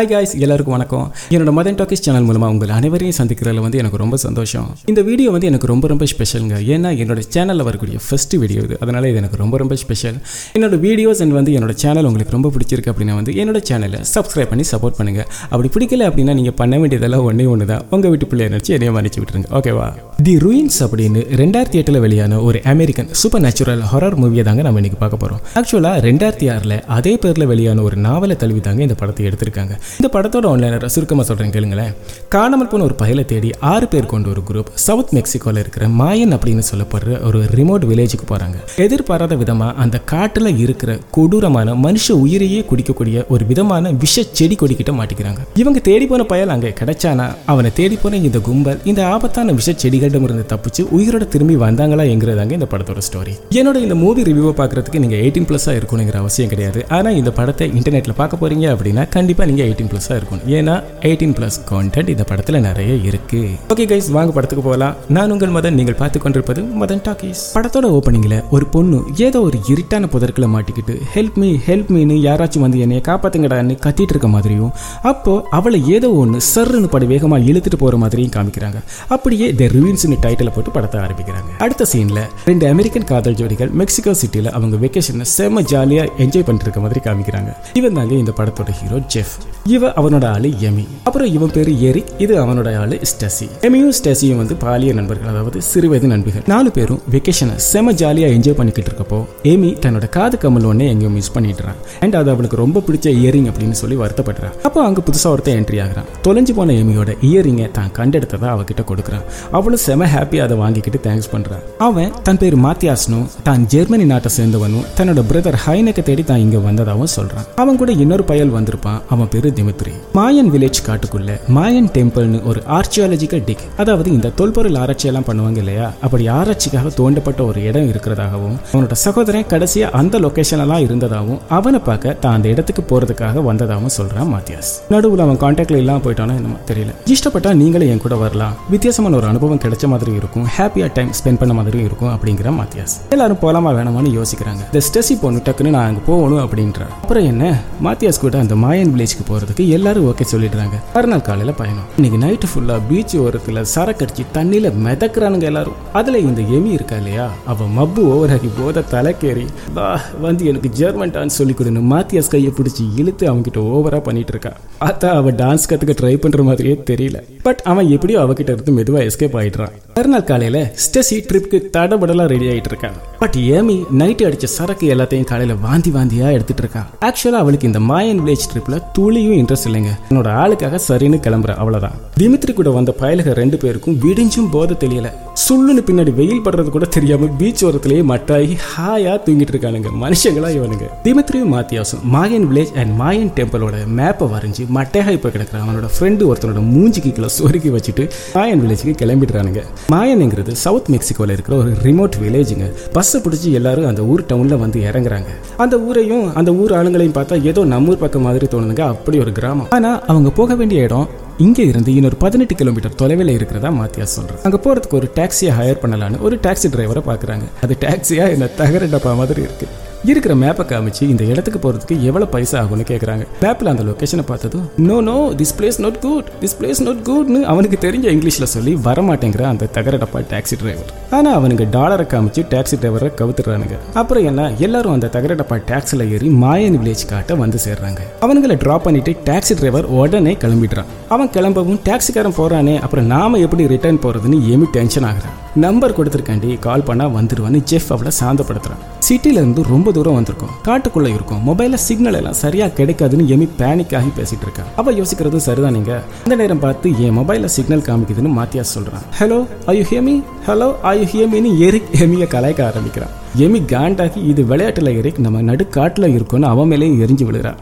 Hi guys எல்லாருக்கும் வணக்கம். என்னோட மதன் டாக்கிஸ் சேனல் மூலமாக உங்கள் அனைவரையும் சந்திக்கிறதுல வந்து எனக்கு ரொம்ப சந்தோஷம். இந்த வீடியோ வந்து எனக்கு ரொம்ப ரொம்ப ஸ்பெஷலுங்க ஏன்னா என்னோட சேனலில் வரக்கூடிய ஃபர்ஸ்ட் வீடியோ இது. அதனால் இது எனக்கு ரொம்ப ரொம்ப ஸ்பெஷல் என்னோட வீடியோஸ் அண்ட் வந்து என்னோட சேனல் உங்களுக்கு ரொம்ப பிடிச்சிருக்கு அப்படின்னா வந்து என்னோட சேனலை சப்ஸ்கிரைப் பண்ணி சப்போர்ட் பண்ணுங்க. அப்படி பிடிக்கல அப்படின்னா நீங்கள் பண்ண வேண்டியதெல்லாம் ஒன்றே ஒன்று தான் உங்கள் வீட்டு பிள்ளைய நினச்சி என்னைய மன்னிச்சு விட்டுருங்க. ஓகேவா தி ரூயின்ஸ் அப்படின்னு ரெண்டாயிரத்தி எட்டில் வெளியான ஒரு அமெரிக்கன் சூப்பர் நேச்சுரல் ஹொரர் மூவியை தாங்க நம்ம இன்றைக்கி பார்க்க போகிறோம் ஆக்சுவலாக ரெண்டாயிரத்தி ஆறில் அதே பேரில் வெளியான ஒரு நாவலை தழுவி தாங்க இந்த படத்தை எடுத்திருக்காங்க. இந்த படத்தோட ஒன்லைனர் சுருக்கமாக சொல்கிறேன் கேளுங்களேன். காணாமல் போன ஒரு பயலை தேடி ஆறு பேர் கொண்ட ஒரு குரூப் சவுத் மெக்சிகோவில் இருக்கிற மாயன் அப்படின்னு சொல்லப்படுற ஒரு ரிமோட் வில்லேஜுக்கு போகிறாங்க எதிர்பாராத விதமாக அந்த காட்டில் இருக்கிற கொடூரமான மனுஷ உயிரையே குடிக்கக்கூடிய ஒரு விதமான விஷ செடி கொடிக்கிட்ட மாட்டிக்கிறாங்க. இவங்க தேடி போன பயல் அங்கே கிடைச்சானா? அவனை தேடி போன இந்த கும்பல் இந்த ஆபத்தான விஷ செடிகளிடமிருந்து தப்பிச்சு உயிரோட திரும்பி வந்தாங்களா என்கிறதாங்க இந்த படத்தோட ஸ்டோரி என்னோட இந்த மூவி ரிவ்யூவை பார்க்கறதுக்கு நீங்கள் எயிட்டீன் ப்ளஸ்ஸாக இருக்கணுங்கிற அவசியம் கிடையாது. ஆனால் இந்த படத்தை இன்டர்நெட்டில் பார்க்க போறீங்க அப்படின்னா கண்டிப்பாக நீங்கள் எயிட்டீன் ப்ளஸ்ஸாக இருக்கும். ஏன்னா எயிட்டீன் ப்ளஸ் கான்டென்ட் இந்த படத்தில் நிறைய இருக்கு. ஓகே கைஸ் வாங்க படத்துக்கு போகலாம். நான் உங்கள் மதன். நீங்கள் பார்த்து கொண்டிருப்பது மதன் டாக்கீஸ். படத்தோட ஓப்பனிங்கில் ஒரு பொண்ணு ஏதோ ஒரு இருட்டான புதற்களை மாட்டிக்கிட்டு ஹெல்ப் மீ ஹெல்ப் மீன்னு யாராச்சும் வந்து என்னைய காப்பாத்துங்கடான்னு கத்திட்டு இருக்க மாதிரியும் அப்போ அவளை ஏதோ ஒன்று சர்ன்னு படி வேகமாக இழுத்துட்டு போற மாதிரியும் காமிக்கிறாங்க. அப்படியே த ரிவின்ஸ்னு டைட்டில் போட்டு படத்தை ஆரம்பிக்கிறாங்க. அடுத்த சீன்ல ரெண்டு அமெரிக்கன் காதல் ஜோடிகள் மெக்சிகோ சிட்டில அவங்க வெக்கேஷனை செம்ம ஜாலியா என்ஜாய் பண்ணிட்டு இருக்க மாதிரி காமிக்கிறாங்க. இவன் தாங்க இந்த படத்தோட ஹீரோ ஜெஃப் இவ அவனோட ஆளு எமி. அப்புறம் இவன் பேரு எரிக் இது அவனோட ஆளு ஸ்டெசி. எமியும் ஸ்டெசியும் வந்து பாலிய நண்பர்கள் அதாவது சிறுவயது நண்பர்கள் நாலு பேரும் வெக்கேஷனை செம ஜாலியா என்ஜாய் பண்ணிக்கிட்டு இருக்கப்போ எமி தன்னோட காது கமல் ஒன்னே எங்கேயும் மிஸ் பண்ணிடுறான் அண்ட் அது அவளுக்கு ரொம்ப பிடிச்ச இயரிங் அப்படின்னு சொல்லி வருத்தப்படுறான் அப்போ அங்க புதுசா ஒருத்தன் என்ட்ரி ஆகிறான். தொலைஞ்சு போன எமியோட இயரிங்கை தான் கண்டெடுத்ததை அவகிட்ட கொடுக்குறான். அவளும் செம ஹாப்பியா அதை வாங்கிக்கிட்டு தேங்க்ஸ் பண்றான் அவன் தன் பேர் மாத்தியாஸ்னும் தான் ஜெர்மனி நாட்டை சேர்ந்தவனும் தன்னோட பிரதர் ஹைனக்கை தேடி தான் இங்க வந்ததாகவும் சொல்றான். அவன் கூட இன்னொரு பயல் வந்திருப்பான். அவன் பேரு திமித்ரி. மாயன் வில்லேஜ் காட்டுக்குள்ள மாயன் டெம்பிள்னு ஒரு ஆர்ச்சியாலஜிக்கல் டிக் அதாவது இந்த தொல்பொருள் ஆராய்ச்சி எல்லாம் பண்ணுவாங்க இல்லையா? அப்படி ஆராய்ச்சிக்காக தோண்டப்பட்ட ஒரு இடம் இருக்கிறதாகவும் அவனோட சகோதரன் கடைசியா அந்த லொகேஷன் எல்லாம் இருந்ததாகவும் அவனை பார்க்க தான் அந்த இடத்துக்கு போறதுக்காக வந்ததாகவும் சொல்றான் மாத்தியாஸ் நடுவுல அவன் கான்டாக்ட்ல இல்லாம போயிட்டானோ தெரியல. இஷ்டப்பட்டா நீங்களே என் கூட வரலாம். வித்தியாசமான ஒரு அனுபவம் கிடைச்ச மாதிரி இருக்கும். ஹாப்பியா டைம் ஸ்பெண்ட் பண்ண மாதிரியும் இருக்கும் அப்படிங்கிற மாத்தியாஸ் எல்லாரும் போலாமா வேணாமான்னு யோசிக்கிறாங்க. இந்த ஸ்டெசி பொண்ணு டக்குன்னு நான் அங்க போகணும் அப்படின்ற. அப்புறம் என்ன? மாத்தியாஸ் கூட அந்த மாயன் வில்லேஜ்க்கு போகிறதுக்கு எல்லாரும் ஓகே சொல்லிடுறாங்க. மறுநாள் காலையில் பயணம். இன்னைக்கு நைட்டு ஃபுல்லா பீச் ஓரத்துல சரக்கடிச்சு தண்ணியில் மிதக்குறானுங்க எல்லாரும். அதுல இந்த எமி இருக்கா இல்லையா? அவ மப்பு ஓவராகி போத தலைக்கேறி வா வந்து எனக்கு ஜெர்மன் டான்ஸ் சொல்லி கொடுன்னு மாத்தியாஸ் கையை பிடிச்சி இழுத்து அவன்கிட்ட ஓவராக பண்ணிட்டு இருக்கா. அதான் அவ டான்ஸ் கத்துக்க ட்ரை பண்ற மாதிரியே தெரியல. பட் அவன் எப்படியோ அவகிட்ட இருந்து மெதுவா எஸ்கேப் ஆயிடுறான். மறுநாள் காலையில ஸ்டெசி ட்ரிப்க்கு தடபடலா ரெடி ஆயிட்டு இருக்கான் பட் ஏமி நைட்டு அடிச்ச சரக்கு எல்லாத்தையும் காலையில வாந்தி வாந்தியா எடுத்துட்டு இருக்கா. ஆக்சுவலா அவளுக்கு இந்த மாயன் வில்லேஜ் ட்ரிப்ல துளியும் அதுலேயும் இன்ட்ரெஸ்ட் இல்லைங்க. என்னோட ஆளுக்காக சரின்னு கிளம்புற அவ்வளோதான் திமித்ரி கூட வந்த பயலுக ரெண்டு பேருக்கும் விடிஞ்சும் போத தெரியல. சுள்ளுன்னு பின்னாடி வெயில் படுறது கூட தெரியாம பீச் ஓரத்திலேயே மட்டாகி ஹாயா தூங்கிட்டு இருக்கானுங்க. மனுஷங்களா இவனுங்க. திமித்ரியும் மாத்தியாசும் மாயன் வில்லேஜ் அண்ட் மாயன் டெம்பிளோட மேப்பை வரைஞ்சி மட்டையாக இப்போ கிடக்கிற அவனோட ஃப்ரெண்டு ஒருத்தனோட மூஞ்சிக்கு கிலோ சொருக்கி வச்சுட்டு மாயன் வில்லேஜுக்கு கிளம்பிடுறானுங்க. மாயன்ங்கிறது சவுத் மெக்சிகோவில் இருக்கிற ஒரு ரிமோட் வில்லேஜுங்க பஸ்ஸை பிடிச்சி எல்லாரும் அந்த ஊர் டவுனில் வந்து இறங்குறாங்க. அந்த ஊரையும் அந்த ஊர் ஆளுங்களையும் பார்த்தா ஏதோ நம்ம ஊர் பக்கம் மாதிரி தோணுதுங்க. அப்படி ஒரு கிராமம். ஆனா அவங்க போக வேண்டிய இடம் இங்க இருந்து இன்னொரு பதினெட்டு கிலோமீட்டர் தொலைவில் இருக்கிறதா மாத்தியா சொல்றேன் அங்க போறதுக்கு ஒரு டாக்ஸியை ஹையர் பண்ணலான்னு ஒரு டாக்ஸி டிரைவரை பாக்குறாங்க. அது டாக்ஸியா என்ன தகர டப்பா மாதிரி இருக்கு. இருக்கிற மேப்பை காமிச்சு இந்த இடத்துக்கு போகிறதுக்கு எவ்வளோ பைசா ஆகும்னு கேட்குறாங்க மேப்பில் அந்த லொக்கேஷனை பார்த்ததும் no no this place not good this place not குட்னு அவனுக்கு தெரிஞ்ச இங்கிலீஷில் சொல்லி வரமாட்டேங்கிற அந்த தகர டப்பா டாக்ஸி டிரைவர் ஆனால் அவனுக்கு டாலரை காமிச்சு டாக்ஸி டிரைவரை கவுத்துறானுங்க அப்புறம் என்ன எல்லாரும் அந்த தகர டப்பா டாக்ஸில ஏறி மாயன் வில்லேஜ் காட்ட வந்து சேர்றாங்க. அவனுங்களை ட்ராப் பண்ணிட்டு டாக்ஸி டிரைவர் உடனே கிளம்பிடுறான். அவன் கிளம்பவும் டாக்ஸிக்காரன் போகிறானே அப்புறம் நாம எப்படி ரிட்டர்ன் போகிறதுன்னு ஏமி டென்ஷன் ஆகிறான். நம்பர் கொடுத்துருக்காண்டி கால் பண்ணால் வந்துடுவான்னு ஜெஃப் அவளை சாந்தப்படுத்துறான். சிட்டிலேருந்து ரொம்ப தூரம் வந்திருக்கோம். காட்டுக்குள்ளே இருக்கும். மொபைலில் சிக்னல் எல்லாம் சரியாக கிடைக்காதுன்னு எமி பேனிக் ஆகி பேசிகிட்டு இருக்கா. அவள் யோசிக்கிறது சரிதான் நீங்கள் அந்த நேரம் பார்த்து என் மொபைலில் சிக்னல் காமிக்குதுன்னு மாத்தியா சொல்கிறான் hello I you hello I you Eric ஹேமியை கலாய்க்க ஆரம்பிக்கிறான். எமி காண்டாகி இது விளையாட்டில் எரிக் நம்ம நடுக்காட்டில் இருக்கோன்னு அவன் மேலேயும் எரிஞ்சு விழுகிறான்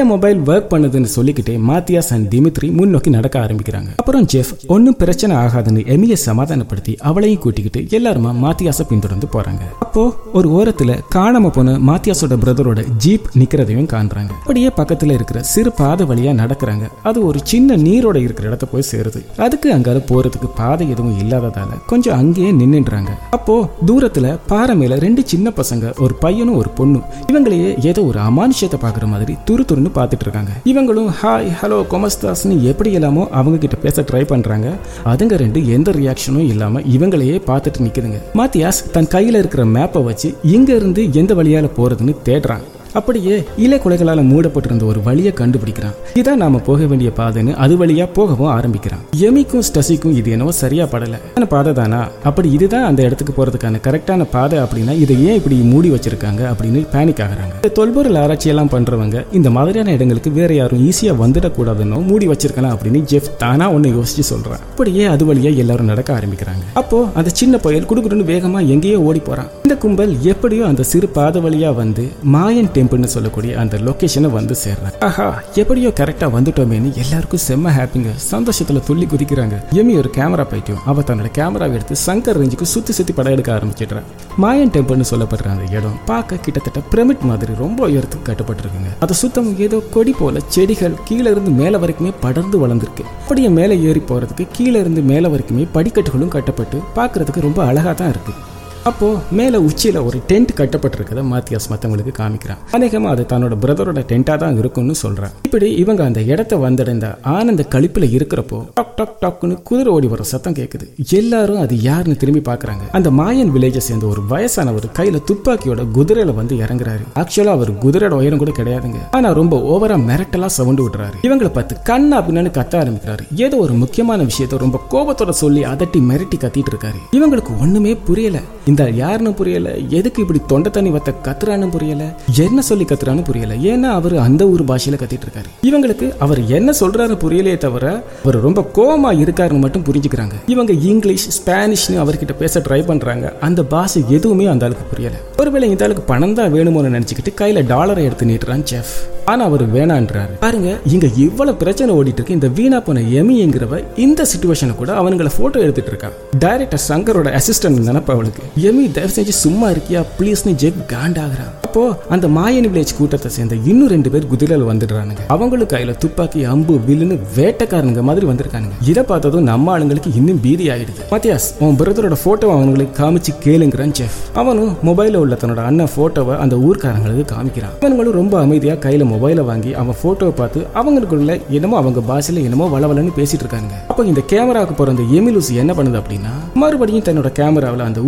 மொபைல் ஒர்க் பண்ணுதுன்னு சொல்லிக்கிட்டே மாத்தியாஸ் அண்ட் திமித்ரி முன்னோக்கி நடக்க ஆரம்பிக்கிறாங்க. அப்புறம் ஜெஃப் ஒன்னும் பிரச்சனை ஆகாதுன்னு எமியை சமாதானப்படுத்தி அவளையும் கூட்டிக்கிட்டு எல்லாருமா மாத்தியாஸை பின்தொடர்ந்து போறாங்க. அப்போ ஒரு ஓரத்துல காணாம போன மாத்தியாஸோட பிரதரோட ஜீப் நிக்கிறதையும் காண்றாங்க. அப்படியே பக்கத்துல இருக்கிற சிறு பாதை வழியா நடக்கிறாங்க. அது ஒரு சின்ன நீரோட இருக்கிற இடத்த போய் சேருது. அதுக்கு அங்கால போறதுக்கு பாதை எதுவும் இல்லாததால கொஞ்சம் அங்கேயே நின்னுன்றாங்க. அப்போ தூரத்துல பாறை மேல ரெண்டு சின்ன பசங்க ஒரு பையனும் ஒரு பொண்ணும். இவங்களையே ஏதோ ஒரு அமானுஷத்தை பாக்குற மாதிரி துரு துரு நின்று பார்த்துட்டு இருக்காங்க. இவங்களும் ஹாய் ஹலோ கொமஸ்தாஸ்னு எப்படி இல்லாமோ அவங்க கிட்ட பேச ட்ரை பண்றாங்க. அதுங்க ரெண்டு எந்த ரியாக்ஷனும் இல்லாம இவங்களையே பார்த்துட்டு நிக்குதுங்க. மாத்தியாஸ் தன் கையில இருக்கிற மேப்பை வச்சு இங்க இருந்து எந்த வழியால போறதுன்னு தேடுறாங்க. அப்படியே இலை குலைகளால் மூடப்பட்டிருந்த ஒரு வழியை கண்டுபிடிக்கிறான். இதான் நாம போக வேண்டிய பாதைன்னு அது வழியா போகவும் ஆரம்பிக்கிறான். எமிக்கும் ஸ்டசிக்கும் இது என்னவோ சரியா படல. பாதை தானா? அப்படி இதுதான் அந்த இடத்துக்கு போறதுக்கான கரெக்டான பாதை அப்படின்னா இதை ஏன் இப்படி மூடி வச்சிருக்காங்க அப்படின்னு பேனிக் ஆகிறாங்க. இந்த தொல்பொருள் ஆராய்ச்சி எல்லாம் பண்றவங்க இந்த மாதிரியான இடங்களுக்கு வேற யாரும் ஈஸியா வந்துடக்கூடாதுன்னு மூடி வச்சிருக்கலாம் அப்படின்னு ஜெஃப் தானா ஒன்னு யோசிச்சு சொல்றான். அப்படியே அது வழியா எல்லாரும் நடக்க ஆரம்பிக்கிறாங்க. அப்போ அந்த சின்ன புயல் குடுகுடுன்னு வேகமா எங்கேயோ ஓடி போறான். இந்த கும்பல் எப்படியோ அந்த சிறு பாதை வழியா வந்து மாயன் டெம்பிள்னு சொல்லக்கூடிய அந்த லொக்கேஷனை வந்து சேர்றாங்க ஆஹா எப்படியோ கரெக்டா வந்துட்டோமேன்னு எல்லாருக்கும் செம்ம ஹாப்பிங்க சந்தோஷத்துல துள்ளி குதிக்கிறாங்க. எமி ஒரு கேமரா பைத்தியம் அவ தன்னோட கேமராவை எடுத்து சங்கர் ரேஞ்சுக்கு சுத்தி சுத்தி படம் எடுக்க ஆரம்பிச்சிடுறான் மாயன் டெம்பிள்னு சொல்லப்படுற அந்த இடம் பார்க்க கிட்டத்தட்ட பிரமிட் மாதிரி ரொம்ப உயரத்துக்கு கட்டப்பட்டிருக்குங்க. அதை சுத்தம் ஏதோ கொடி போல செடிகள் கீழே இருந்து மேல வரைக்குமே படர்ந்து வளர்ந்துருக்கு. அப்படியே மேலே ஏறி போறதுக்கு கீழே இருந்து மேல வரைக்குமே படிக்கட்டுகளும் கட்டப்பட்டு பார்க்கறதுக்கு ரொம்ப அழகா தான் இருக்கு. அப்போ மேல உச்சியில ஒரு டென்ட் கட்டப்பட்டிருக்கத மாத்தியாஸ் மத்தவங்களுக்கு காமிக்கிறான். அநேகமா அது தன்னோட பிரதரோட டென்ட்டா தான் இருக்கும்னு சொல்றான். இப்படி இவங்க அந்த இடத்த வந்தடைந்த ஆனந்த கழிப்புல இருக்கிறப்போ டாக் டாக் டாக்னு குதிரை ஓடி வர சத்தம் கேட்குது எல்லாரும் அது யாருன்னு திரும்பி பாக்குறாங்க. அந்த மாயன் வில்லேஜை சேர்ந்த ஒரு வயசானவர் கையில துப்பாக்கியோட குதிரையில வந்து இறங்குறாரு. ஆக்சுவலா அவர் குதிரையோட உயரம் கூட கிடையாதுங்க. ஆனா ரொம்ப ஓவரா மிரட்டலா சவுண்டு விடுறாரு. இவங்களை பார்த்து கண்ணா அப்படின்னு கத்த ஆரம்பிக்கிறாரு. ஏதோ ஒரு முக்கியமான விஷயத்த ரொம்ப கோபத்தோட சொல்லி அதட்டி மிரட்டி கத்திட்டு இருக்காரு. இவங்களுக்கு ஒண்ணுமே புரியல. இந்த யாருன்னு புரியல? எதுக்கு இப்படி தொண்டை தண்ணி வத்த கத்துறான்னு புரியல? என்ன சொல்லி கத்துறான்னு புரியல. ஏன்னா அவர் அந்த ஊர் பாஷையில கத்திட்டு இருக்காரு இவங்களுக்கு அவர் என்ன சொல்றாரு புரியலையே தவிர அவர் ரொம்ப கோமா இருக்காருன்னு மட்டும் புரிஞ்சுக்கிறாங்க. இவங்க இங்கிலீஷ் ஸ்பானிஷ்னு அவர்கிட்ட பேச ட்ரை பண்றாங்க. அந்த பாஷை எதுவுமே அந்த ஆளுக்கு புரியல. ஒருவேளை இந்த ஆளுக்கு பணம் தான் வேணுமோன்னு நினைச்சுக்கிட்டு கையில டாலரை எடுத்து நீட்டுறான் செஃப் ஆனா அவர் வேணான்றாரு. பாருங்க இங்க இவ்வளவு பிரச்சனை ஓடிட்டு இருக்கு. இந்த வீணா போன எமிங்கிறவ இந்த சுச்சுவேஷனை கூட அவனுங்களை போட்டோ எடுத்துட்டு இருக்கான். டைரக்டர் சங்கரோட அசிஸ்டன்ட் நினைப்பா அவளுக்கு. எமி தயவு செஞ்சு சும்மா இருக்கியா? ப்ளீஸ்னு ஜெக் காண்டாகிறான் அப்போ அந்த மாயன் வில்லேஜ் கூட்டத்தை சேர்ந்த இன்னும் ரெண்டு பேர் குதிரையில் வந்துடுறானுங்க. அவங்களுக்கு கையில துப்பாக்கி அம்பு வில்லுன்னு வேட்டைக்காரனுங்க மாதிரி வந்திருக்கானுங்க. இதை பார்த்ததும் நம்ம ஆளுங்களுக்கு இன்னும் பீதி ஆயிடுது. மத்தியாஸ் உன் பிரதரோட போட்டோ அவங்களுக்கு காமிச்சு கேளுங்கிறான் செஃப் அவனும் மொபைல உள்ள தன்னோட அண்ணன் போட்டோவை அந்த ஊர்க்காரங்களுக்கு காமிக்கிறான். அவங்களும் ரொம்ப அமைதியா கையில மொபைலை வாங்கி அவன் போட்டோவை பார்த்து அவங்களுக்குள்ள என்னமோ அவங்க பாஷையில என்னமோ வளவலன்னு பேசிட்டு இருக்காங்க அப்போ இந்த கேமராவுக்கு போற அந்த எமிலூசி என்ன பண்ணுது அப்படின்னா மறுபடியும் தன்னோட கேமராவில் அந்த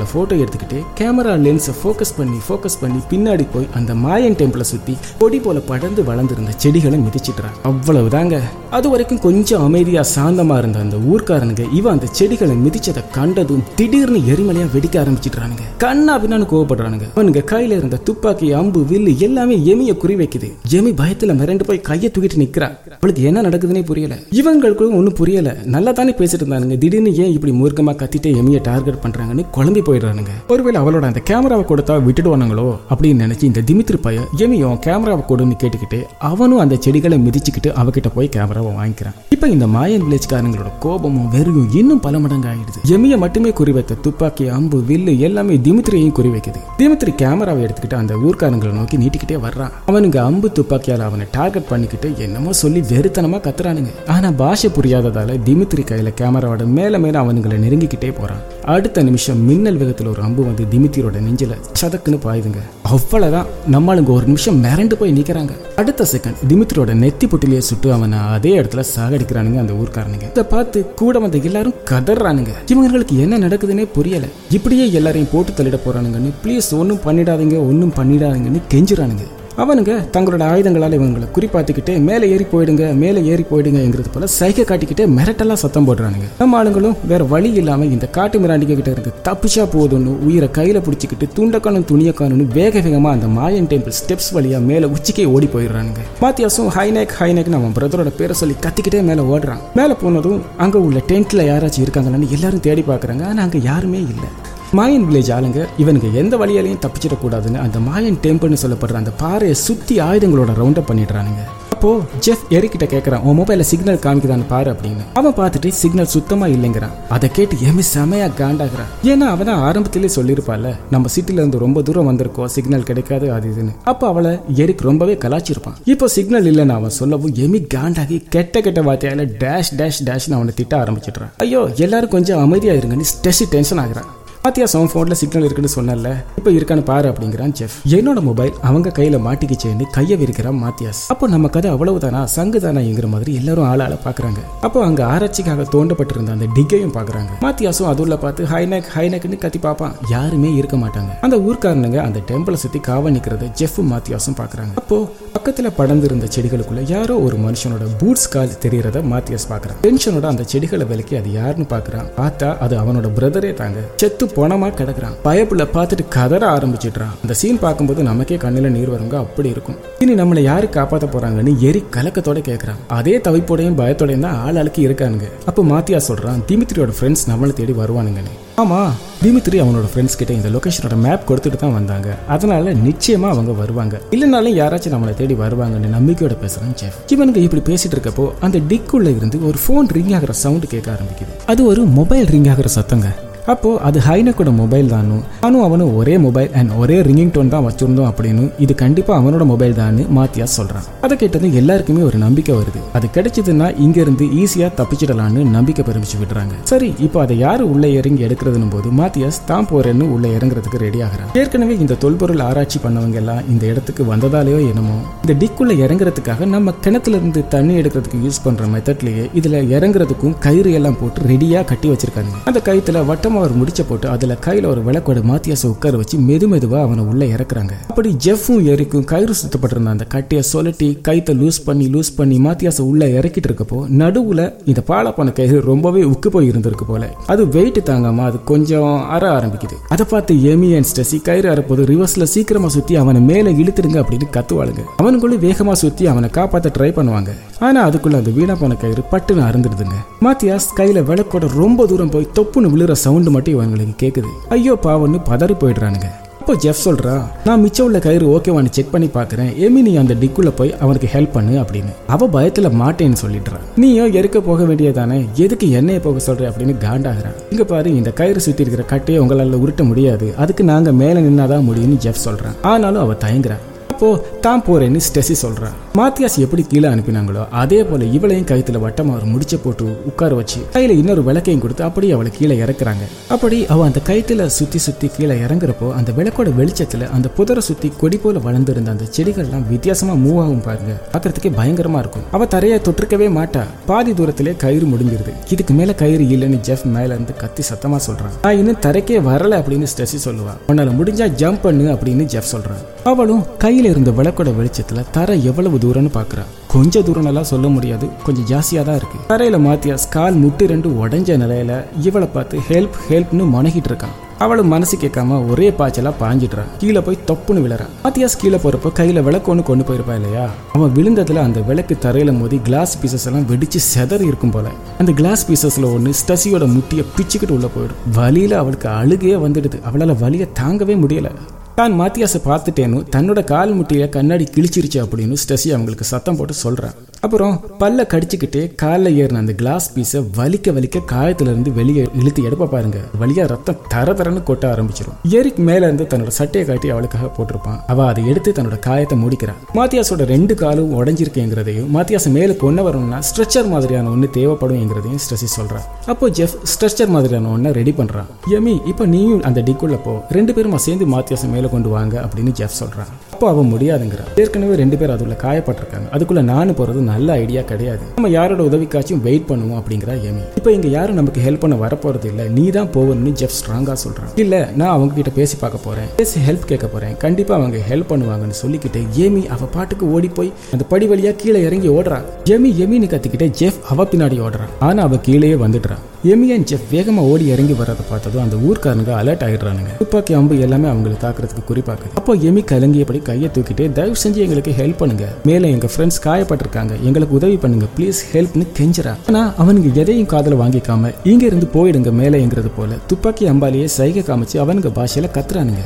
அவங்கள ஃபோட்டோ எடுத்துக்கிட்டு கேமரா லென்ஸை ஃபோக்கஸ் பண்ணி ஃபோக்கஸ் பண்ணி பின்னாடி போய் அந்த மாயன் டெம்பிளை சுற்றி கொடி போல படர்ந்து வளர்ந்துருந்த செடிகளை மிதிச்சிட்டுறான் அவ்வளவுதாங்க. அது வரைக்கும் கொஞ்சம் அமைதியா சாந்தமா இருந்த அந்த ஊர்க்காரனுங்க இவன் அந்த செடிகளை மிதிச்சதை கண்டதும் திடீர்னு எரிமலையா வெடிக்க ஆரம்பிச்சிடுறானுங்க. கண்ணா பின்னான்னு கோவப்படுறானுங்க. அவனுங்க கையில இருந்த துப்பாக்கி அம்பு வில்லு எல்லாமே எமியை குறி வைக்குது. எமி பயத்துல மிரண்டு போய் கையை தூக்கிட்டு நிக்கிறா. அவளுக்கு என்ன நடக்குதுன்னே புரியல. இவங்களுக்கும் ஒன்றும் புரியல. நல்லா தானே பேசிட்டு இருந்தானுங்க. திடீர்னு ஏன் இப்படி மூர்க்கமாக கத்திட்டு எமியை டார்கெட் பண்றாங்கன்னு குழம்பி போயிடுறானுங்க. ஒருவேளை அவளோட அந்த கேமராவை கொடுத்தா விட்டுடுவானுங்களோ அப்படின்னு நினைச்சு இந்த திமித்ரி பைய எமியும் கேமராவை கொடுன்னு கேட்டுக்கிட்டு அவனும் அந்த செடிகளை மிதிச்சுக்கிட்டு அவகிட்ட போய் கேமராவை வாங்கிக்கிறான். இப்போ இந்த மாயன் வில்லேஜ்காரங்களோட கோபமும் வெறியும் இன்னும் பல மடங்கு ஆயிடுது. எமிய மட்டுமே குறிவைத்த துப்பாக்கி அம்பு வில்லு எல்லாமே திமித்ரியையும் குறிவைக்குது திமித்ரி கேமராவை எடுத்துக்கிட்டு அந்த ஊர்க்காரங்களை நோக்கி நீட்டிக்கிட்டே வர்றான். அவனுங்க அம்பு துப்பாக்கியால் அவனை டார்கெட் பண்ணிக்கிட்டு என்னமோ சொல்லி வெறித்தனமா கத்துறானுங்க. ஆனா பாஷை புரியாததால திமித்ரி கையில கேமராவோட மேல மேல அவனுங்களை நெருங்கிக்கிட்டே போறான். அடுத்த நிமிஷம் மின்னல் வேகத்தில் ஒரு அம்பு வந்து திமித்திரோட நெஞ்சில சதக்குன்னு பாயுதுங்க. அவ்வளவுதான். நம்மளுங்க ஒரு நிமிஷம் மிரண்டு போய் நிக்கிறாங்க. அடுத்த செகண்ட் திமித்திரோட நெத்தி பொட்டிலேயே சுட்டு அவனை அதே இடத்துல சாகடிக்கிறானுங்க அந்த ஊர்க்காரனுங்க. இதை பார்த்து கூட வந்த எல்லாரும் கதறானுங்க. இவங்களுக்கு என்ன நடக்குதுன்னே புரியல. இப்படியே எல்லாரையும் போட்டு தள்ளிட போறானுங்கன்னு ப்ளீஸ் ஒன்றும் பண்ணிடாதீங்க ஒன்றும் பண்ணிடாதீங்கன்னு கெஞ்சுறானுங்க. அவனுங்க தங்களோட ஆயுதங்களால் இவங்களை குறிப்பாத்திக்கிட்டே மேலே ஏறி போயிடுங்க மேலே ஏறி போயிடுங்கிறது போல சைகை காட்டிக்கிட்டே மிரட்டெல்லாம் சத்தம் போடுறானுங்க. நம்ம ஆளுங்களும் வேற வழி இல்லாமல் இந்த காட்டு மிராண்டிங்க கிட்ட இருந்து தப்பிச்சா போதும்னு உயிரை கையில் பிடிச்சிக்கிட்டு துண்டக்கானும் துணியக்கானும் வேக வேகமாக அந்த மாயன் டெம்பிள் ஸ்டெப்ஸ் வழியாக மேலே உச்சிக்கே ஓடி போயிடுறானுங்க. மாத்தியாசும் ஹைநேக் ஹைநேக்னு அவன் பிரதரோட பேரை சொல்லி கத்திக்கிட்டே மேலே ஓடுறான். மேலே போனதும் அங்கே உள்ள டென்ட்டில் யாராச்சும் இருக்காங்களான்னு எல்லாரும் தேடி பார்க்குறாங்க. ஆனால் அங்கே யாருமே இல்லை. மாயன் வில்லேஜ் ஆளுங்க இவனுக்கு எந்த வழியாலையும் தப்பிச்சிடக்கூடாதுன்னு அந்த மாயன் டெம்பிள்னு சொல்லப்படுற அந்த பாறையை சுற்றி ஆயுதங்களோட ரவுண்டப் பண்ணிடுறானுங்க. அப்போ ஜெஃப் எரிக்கிட்ட கேட்கறான் உன் மொபைலில் சிக்னல் காமிக்குதான்னு பாரு அப்படின்னு. அவன் பார்த்துட்டு சிக்னல் சுத்தமாக இல்லைங்கிறான். அதை கேட்டு எமி செமையாக காண்டாகிறான். ஏன்னா அவன் தான் ஆரம்பத்திலே சொல்லியிருப்பால நம்ம சிட்டிலேருந்து ரொம்ப தூரம் வந்திருக்கோம் சிக்னல் கிடைக்காது அது இதுன்னு. அப்போ அவளை எரிக் ரொம்பவே கலாச்சிருப்பான். இப்போ சிக்னல் இல்லைன்னு அவன் சொல்லவும் எமி காண்டாகி கெட்ட கெட்ட வார்த்தையால டேஷ் டேஷ் டேஷ்னு அவனை திட்ட ஆரம்பிச்சிடுறான். ஐயோ எல்லாரும் கொஞ்சம் அமைதியாக இருங்கன்னு ஸ்ட்ரெஸ் டென்ஷன் ஆகிறான். பாத்தியா அவன் ஃபோனில் சிக்னல் இருக்குன்னு சொன்னல இப்போ இருக்கான்னு பாரு அப்படிங்கிறான் ஜெஃப் என்னோட மொபைல் அவங்க கையில் மாட்டிக்கிச்சேன்னு கையை விரிக்கிறான் மாத்தியாஸ். அப்போ நம்ம கதை அவ்வளவுதானா? சங்கு தானாங்கிற மாதிரி எல்லாரும் ஆள் ஆள பாக்குறாங்க. அப்போ அங்க ஆராய்ச்சிக்காக தோண்டப்பட்டிருந்த அந்த டிக்கையும் பாக்குறாங்க. மாத்தியாசும் அதுல பார்த்து ஹைனக் ஹைனக்னு கத்தி பார்ப்பான். யாருமே இருக்க மாட்டாங்க. அந்த ஊர்க்காரனுங்க அந்த டெம்பிளை சுத்தி காவல் நிக்கிறத ஜெஃப் மாத்தியாசும் பாக்குறாங்க. அப்போ பக்கத்துல படர்ந்து இருந்த செடிகளுக்குள்ள யாரோ ஒரு மனுஷனோட பூட்ஸ் கால் தெரியறத மாத்தியாஸ் பாக்குறான். டென்ஷனோட அந்த செடிகளை விலக்கி அது யாருன்னு பாக்குறான். பார்த்தா அது அவனோட பிரதரே தாங்க. செத்து போனமா கிடக்குறான். பயப்புல பார்த்துட்டு கதற ஆரம்பிச்சிடுறான். அந்த சீன் பார்க்கும்போது நமக்கே கண்ணில் நீர் வருங்க அப்படி இருக்கும். இனி நம்மளை யாரு காப்பாத்த போறாங்கன்னு எரி கலக்கத்தோட கேக்குறான். அதே தவிப்போடையும் பயத்தோடையும் தான் ஆள் அழுக்கி இருக்கானுங்க. அப்போ மாத்தியா சொல்றான் திமித்ரியோட ஃப்ரெண்ட்ஸ் நம்மளை தேடி வருவானுங்கன்னு. ஆமாம் திமித்ரி அவனோட ஃப்ரெண்ட்ஸ் கிட்ட இந்த லொகேஷனோட மேப் கொடுத்துட்டு தான் வந்தாங்க. அதனால நிச்சயமா அவங்க வருவாங்க. இல்லைனாலும் யாராச்சும் நம்மளை தேடி வருவாங்கன்னு நம்பிக்கையோட பேசுறான் செஃப். இவனுங்க இப்படி பேசிட்டு இருக்கப்போ அந்த டிக்குள்ள இருந்து ஒரு ஃபோன் ரிங் ஆகிற சவுண்ட் கேட்க ஆரம்பிக்குது. அது ஒரு மொபைல் ரிங் ஆகிற சத்தங்க. அப்போது அது ஹைனக்கோட மொபைல் தானும் நானும் அவனும் ஒரே மொபைல் அண்ட் ஒரே ரிங்கிங் டோன் தான் வச்சிருந்தோம் அப்படின்னு இது கண்டிப்பாக அவனோட மொபைல் தான் மாத்தியா சொல்கிறான் அதை கேட்டது எல்லாருக்குமே ஒரு நம்பிக்கை வருது. அது கிடைச்சதுன்னா இங்கேருந்து ஈஸியாக தப்பிச்சிடலான்னு நம்பிக்கை பெருமிச்சு விடுறாங்க. சரி இப்போ அதை யார் உள்ளே இறங்கி எடுக்கிறதுன்னு போது மாத்தியாஸ் தான் போறேன்னு உள்ளே இறங்குறதுக்கு ரெடி ஆகிறான். ஏற்கனவே இந்த தொல்பொருள் ஆராய்ச்சி பண்ணவங்க எல்லாம் இந்த இடத்துக்கு வந்ததாலேயோ என்னமோ இந்த டிக்குள்ள இறங்குறதுக்காக நம்ம கிணத்துல இருந்து தண்ணி எடுக்கிறதுக்கு யூஸ் பண்ற மெத்தட்லயே இதுல இறங்குறதுக்கும் கயிறு எல்லாம் போட்டு ரெடியா கட்டி வச்சிருக்காங்க அந்த கயிற்றுல வட்டமா ஒரு முடிச்ச போட்டு அதுல கையில ஒரு விளக்கோட மாத்தியாச உட்கார வச்சு மெது மெதுவா அவனை உள்ள இறக்குறாங்க. அப்படி ஜெஃப்பும் எரிக்கும் கயிறு சுத்தப்பட்டிருந்த அந்த கட்டிய சொலட்டி கைத்தை லூஸ் பண்ணி லூஸ் பண்ணி மாத்தியாச உள்ள இறக்கிட்டு இருக்கப்போ நடுவுல இந்த பாலப்பான கயிறு ரொம்பவே உக்கு போய் இருந்திருக்கு போல. அது வெயிட் தாங்காம அது கொஞ்சம் அற ஆரம்பிக்குது. அதை பார்த்து எமி அண்ட் ஸ்டெசி கயிறு அறப்போது ரிவர்ஸ்ல சீக்கிரமா சுத்தி அவனை மேல இழுத்துடுங்க அப்படின்னு கத்துவாளுங்க. அவனுக்குள்ள வேகமா சுத்தி அவனை காப்பாத்த ட்ரை பண்ணுவாங்க. ஆனா அதுக்குள்ள அந்த வீணா போன கயிறு பட்டுன்னு அறுந்துடுதுங்க. மாத்தியாஸ் கையில விளக்கோட ரொம்ப தூரம் போய் தொப்புன்னு விழுற சவுண்ட் மட்டும் இவங்களுக்கு கேக்குது. ஐயோ பாவன்னு பதறி போயிடுறானுங்க. அப்போ ஜெஃப் சொல்றா நான் மிச்சம் உள்ள கயிறு ஓகேவான்னு செக் பண்ணி பாக்குறேன். எமி நீ அந்த டிக்குள்ள போய் அவனுக்கு ஹெல்ப் பண்ணு அப்படின்னு. அவ பயத்துல மாட்டேன்னு சொல்லிடுறான் நீயும் எருக்க போக வேண்டியதானே? எதுக்கு என்னைய போக சொல்ற? அப்படின்னு காண்டாகிறான் இங்க பாரு இந்த கயிறு சுத்தி இருக்கிற கட்டையை உங்களால உருட்ட முடியாது. அதுக்கு நாங்க மேல நின்னாதான் முடியும்னு ஜெஃப் சொல்றான் ஆனாலும் அவ தயங்குறான் அப்போ தான் போறேன்னு ஸ்டெசி சொல்றான் மாத்தியாஸ் எப்படி கீழே அனுப்பினாங்களோ அதே போல இவளையும் கழுத்துல வட்டமா ஒரு முடிச்ச போட்டு உட்கார வச்சு கையில இன்னொரு விளக்கையும் கொடுத்து அப்படியே அவளை கீழே இறக்குறாங்க. அப்படி அவ அந்த கயிற்றுல சுத்தி சுத்தி கீழே இறங்குறப்போ அந்த விளக்கோட வெளிச்சத்துல அந்த புதரை சுத்தி கொடி போல வளர்ந்திருந்த அந்த செடிகள்லாம் வித்தியாசமா மூவ் ஆகும் பாருங்க. பாக்குறதுக்கே பயங்கரமா இருக்கும். அவ தரைய தொற்றுக்கவே மாட்டா. பாதி தூரத்திலே கயிறு முடிஞ்சிருது. இதுக்கு மேல கயிறு இல்லைன்னு ஜெஃப் மேல இருந்து கத்தி சத்தமா சொல்றான். நான் இன்னும் தரைக்கே வரல அப்படின்னு ஸ்டெசி சொல்லுவா. உன்னால முடிஞ்சா ஜம்ப் பண்ணு அப்படின்னு ஜெஃப் சொல்றான். அவளும் கையில இருந்த விளக்கோட வெளிச்சத்துல தரை எவ்வளவு தூரம்னு பாக்குறா. கொஞ்ச தூரம்லாம் சொல்ல முடியாது. கொஞ்சம் ஜாஸ்தியாக தான் இருக்கு. தரையில் மாத்தியாஸ் கால் முட்டு ரெண்டு உடஞ்ச நிலையில இவளை பார்த்து ஹெல்ப் ஹெல்ப்னு முனகிட்டு இருக்கான். அவளும் மனசு கேட்காம ஒரே பாய்ச்சலா பாஞ்சிடுறான் கீழே போய் தொப்புன்னு விழறான் மாத்தியாஸ் கீழே போறப்ப கையில விளக்கு ஒன்று கொண்டு போயிருப்பா இல்லையா? அவன் விழுந்ததுல அந்த விளக்கு தரையில மோதி கிளாஸ் பீசஸ் எல்லாம் வெடிச்சு செதறி இருக்கும் போல. அந்த கிளாஸ் பீசஸ்ல ஒன்று ஸ்டசியோட முட்டியை பிச்சுக்கிட்டு உள்ள போயிடும். வலியில அவளுக்கு அழுகையே வந்துடுது. அவளால வலியை தாங்கவே முடியல. தான் மாத்தியாசை பார்த்துட்டேன்னு தன்னோட கால் முட்டியில கண்ணாடி கிழிச்சிருச்சு அப்படின்னு ஸ்டெசி அவங்களுக்கு சத்தம் போட்டு சொல்றான். அப்புறம் பல்ல கடிச்சுக்கிட்டே காலில் ஏறின அந்த கிளாஸ் பீஸை வலிக்க வலிக்க காயத்துல இருந்து வெளியே இழுத்து எடுப்ப பாருங்க. வழியா ரத்தம் தர தரன்னு கொட்ட ஆரம்பிச்சிடும் எரிக் மேல இருந்து தன்னோட சட்டையை காட்டி அவளுக்காக போட்டிருப்பான். அவ அதை எடுத்து தன்னோட காயத்தை முடிக்கிறான். மாத்தியாஸோட ரெண்டு காலும் உடஞ்சிருக்குங்கிறதையும் மாத்தியாச மேல கொண்டு வரணும்னா ஸ்ட்ரெச்சர் மாதிரியான ஒன்று தேவைப்படும்ங்கிறதையும் ஸ்ட்ரெசி சொல்றான் அப்போ ஜெஃப் ஸ்ட்ரெச்சர் மாதிரியான ஒன்றை ரெடி பண்றான். எமி இப்போ நீயும் அந்த டிக்குள்ள போ. ரெண்டு பேரும் சேர்ந்து மாத்தியாச மேல கொண்டு வாங்க அப்படின்னு ஜெஃப் சொல்றான் அப்போ அவன் முடியாதுங்கிறான் ஏற்கனவே ரெண்டு பேர் அதுல காயப்பட்டிருக்காங்க. அதுக்குள்ள நானும் போறது நல்ல ஐடியா கிடையாது. நம்ம யாரோட உதவிக்காச்சும் வெயிட் பண்ணுவோம் அப்படிங்கிறா எமி. இப்போ இங்க யாரும் நமக்கு ஹெல்ப் பண்ண வரப்போறது இல்ல. நீ தான் போகணும்னு ஜெஃப் ஸ்ட்ராங்கா சொல்றான். இல்ல நான் அவங்க கிட்ட பேசி பார்க்க போறேன். பேசி ஹெல்ப் கேட்க போறேன். கண்டிப்பா அவங்க ஹெல்ப் பண்ணுவாங்கன்னு சொல்லிக்கிட்டு ஏமி அவ பாட்டுக்கு ஓடி போய் அந்த படி வழியா கீழே இறங்கி ஓடுறா. எமி எமின்னு கத்திக்கிட்டே ஜெஃப் அவ பின்னாடி ஓடுறான் ஆனா அவ கீழேயே வந்துடுறான் எமி அண்ட் ஜெஃப் வேகமா ஓடி இறங்கி வர்றதை பார்த்ததும் அந்த ஊர்க்காரங்க அலர்ட் ஆயிடுறானுங்க. துப்பாக்கி அம்பு எல்லாமே அவங்களை தாக்குறதுக்கு குறிப்பாக்குது அப்போ எமி கலங்கியபடி கையை தூக்கிட்டு தயவு செஞ்சு எங்களுக்கு ஹெல்ப் பண்ணுங்க. மேல எங்க ஃப்ரெண்ட்ஸ் காயப்பட்டிருக்காங்க. எங்களுக்கு உதவி பண்ணுங்க. ப்ளீஸ் ஹெல்ப்னு கெஞ்சுறா. ஆனா அவனுங்க எதையும் காதல வாங்கிக்காம இங்க இருந்து போயிடுங்க மேலேங்கிறது போல. துப்பாக்கி அம்பாலேயே சைகை காமிச்சு அவனுங்க பாஷையில கத்துறானுங்க.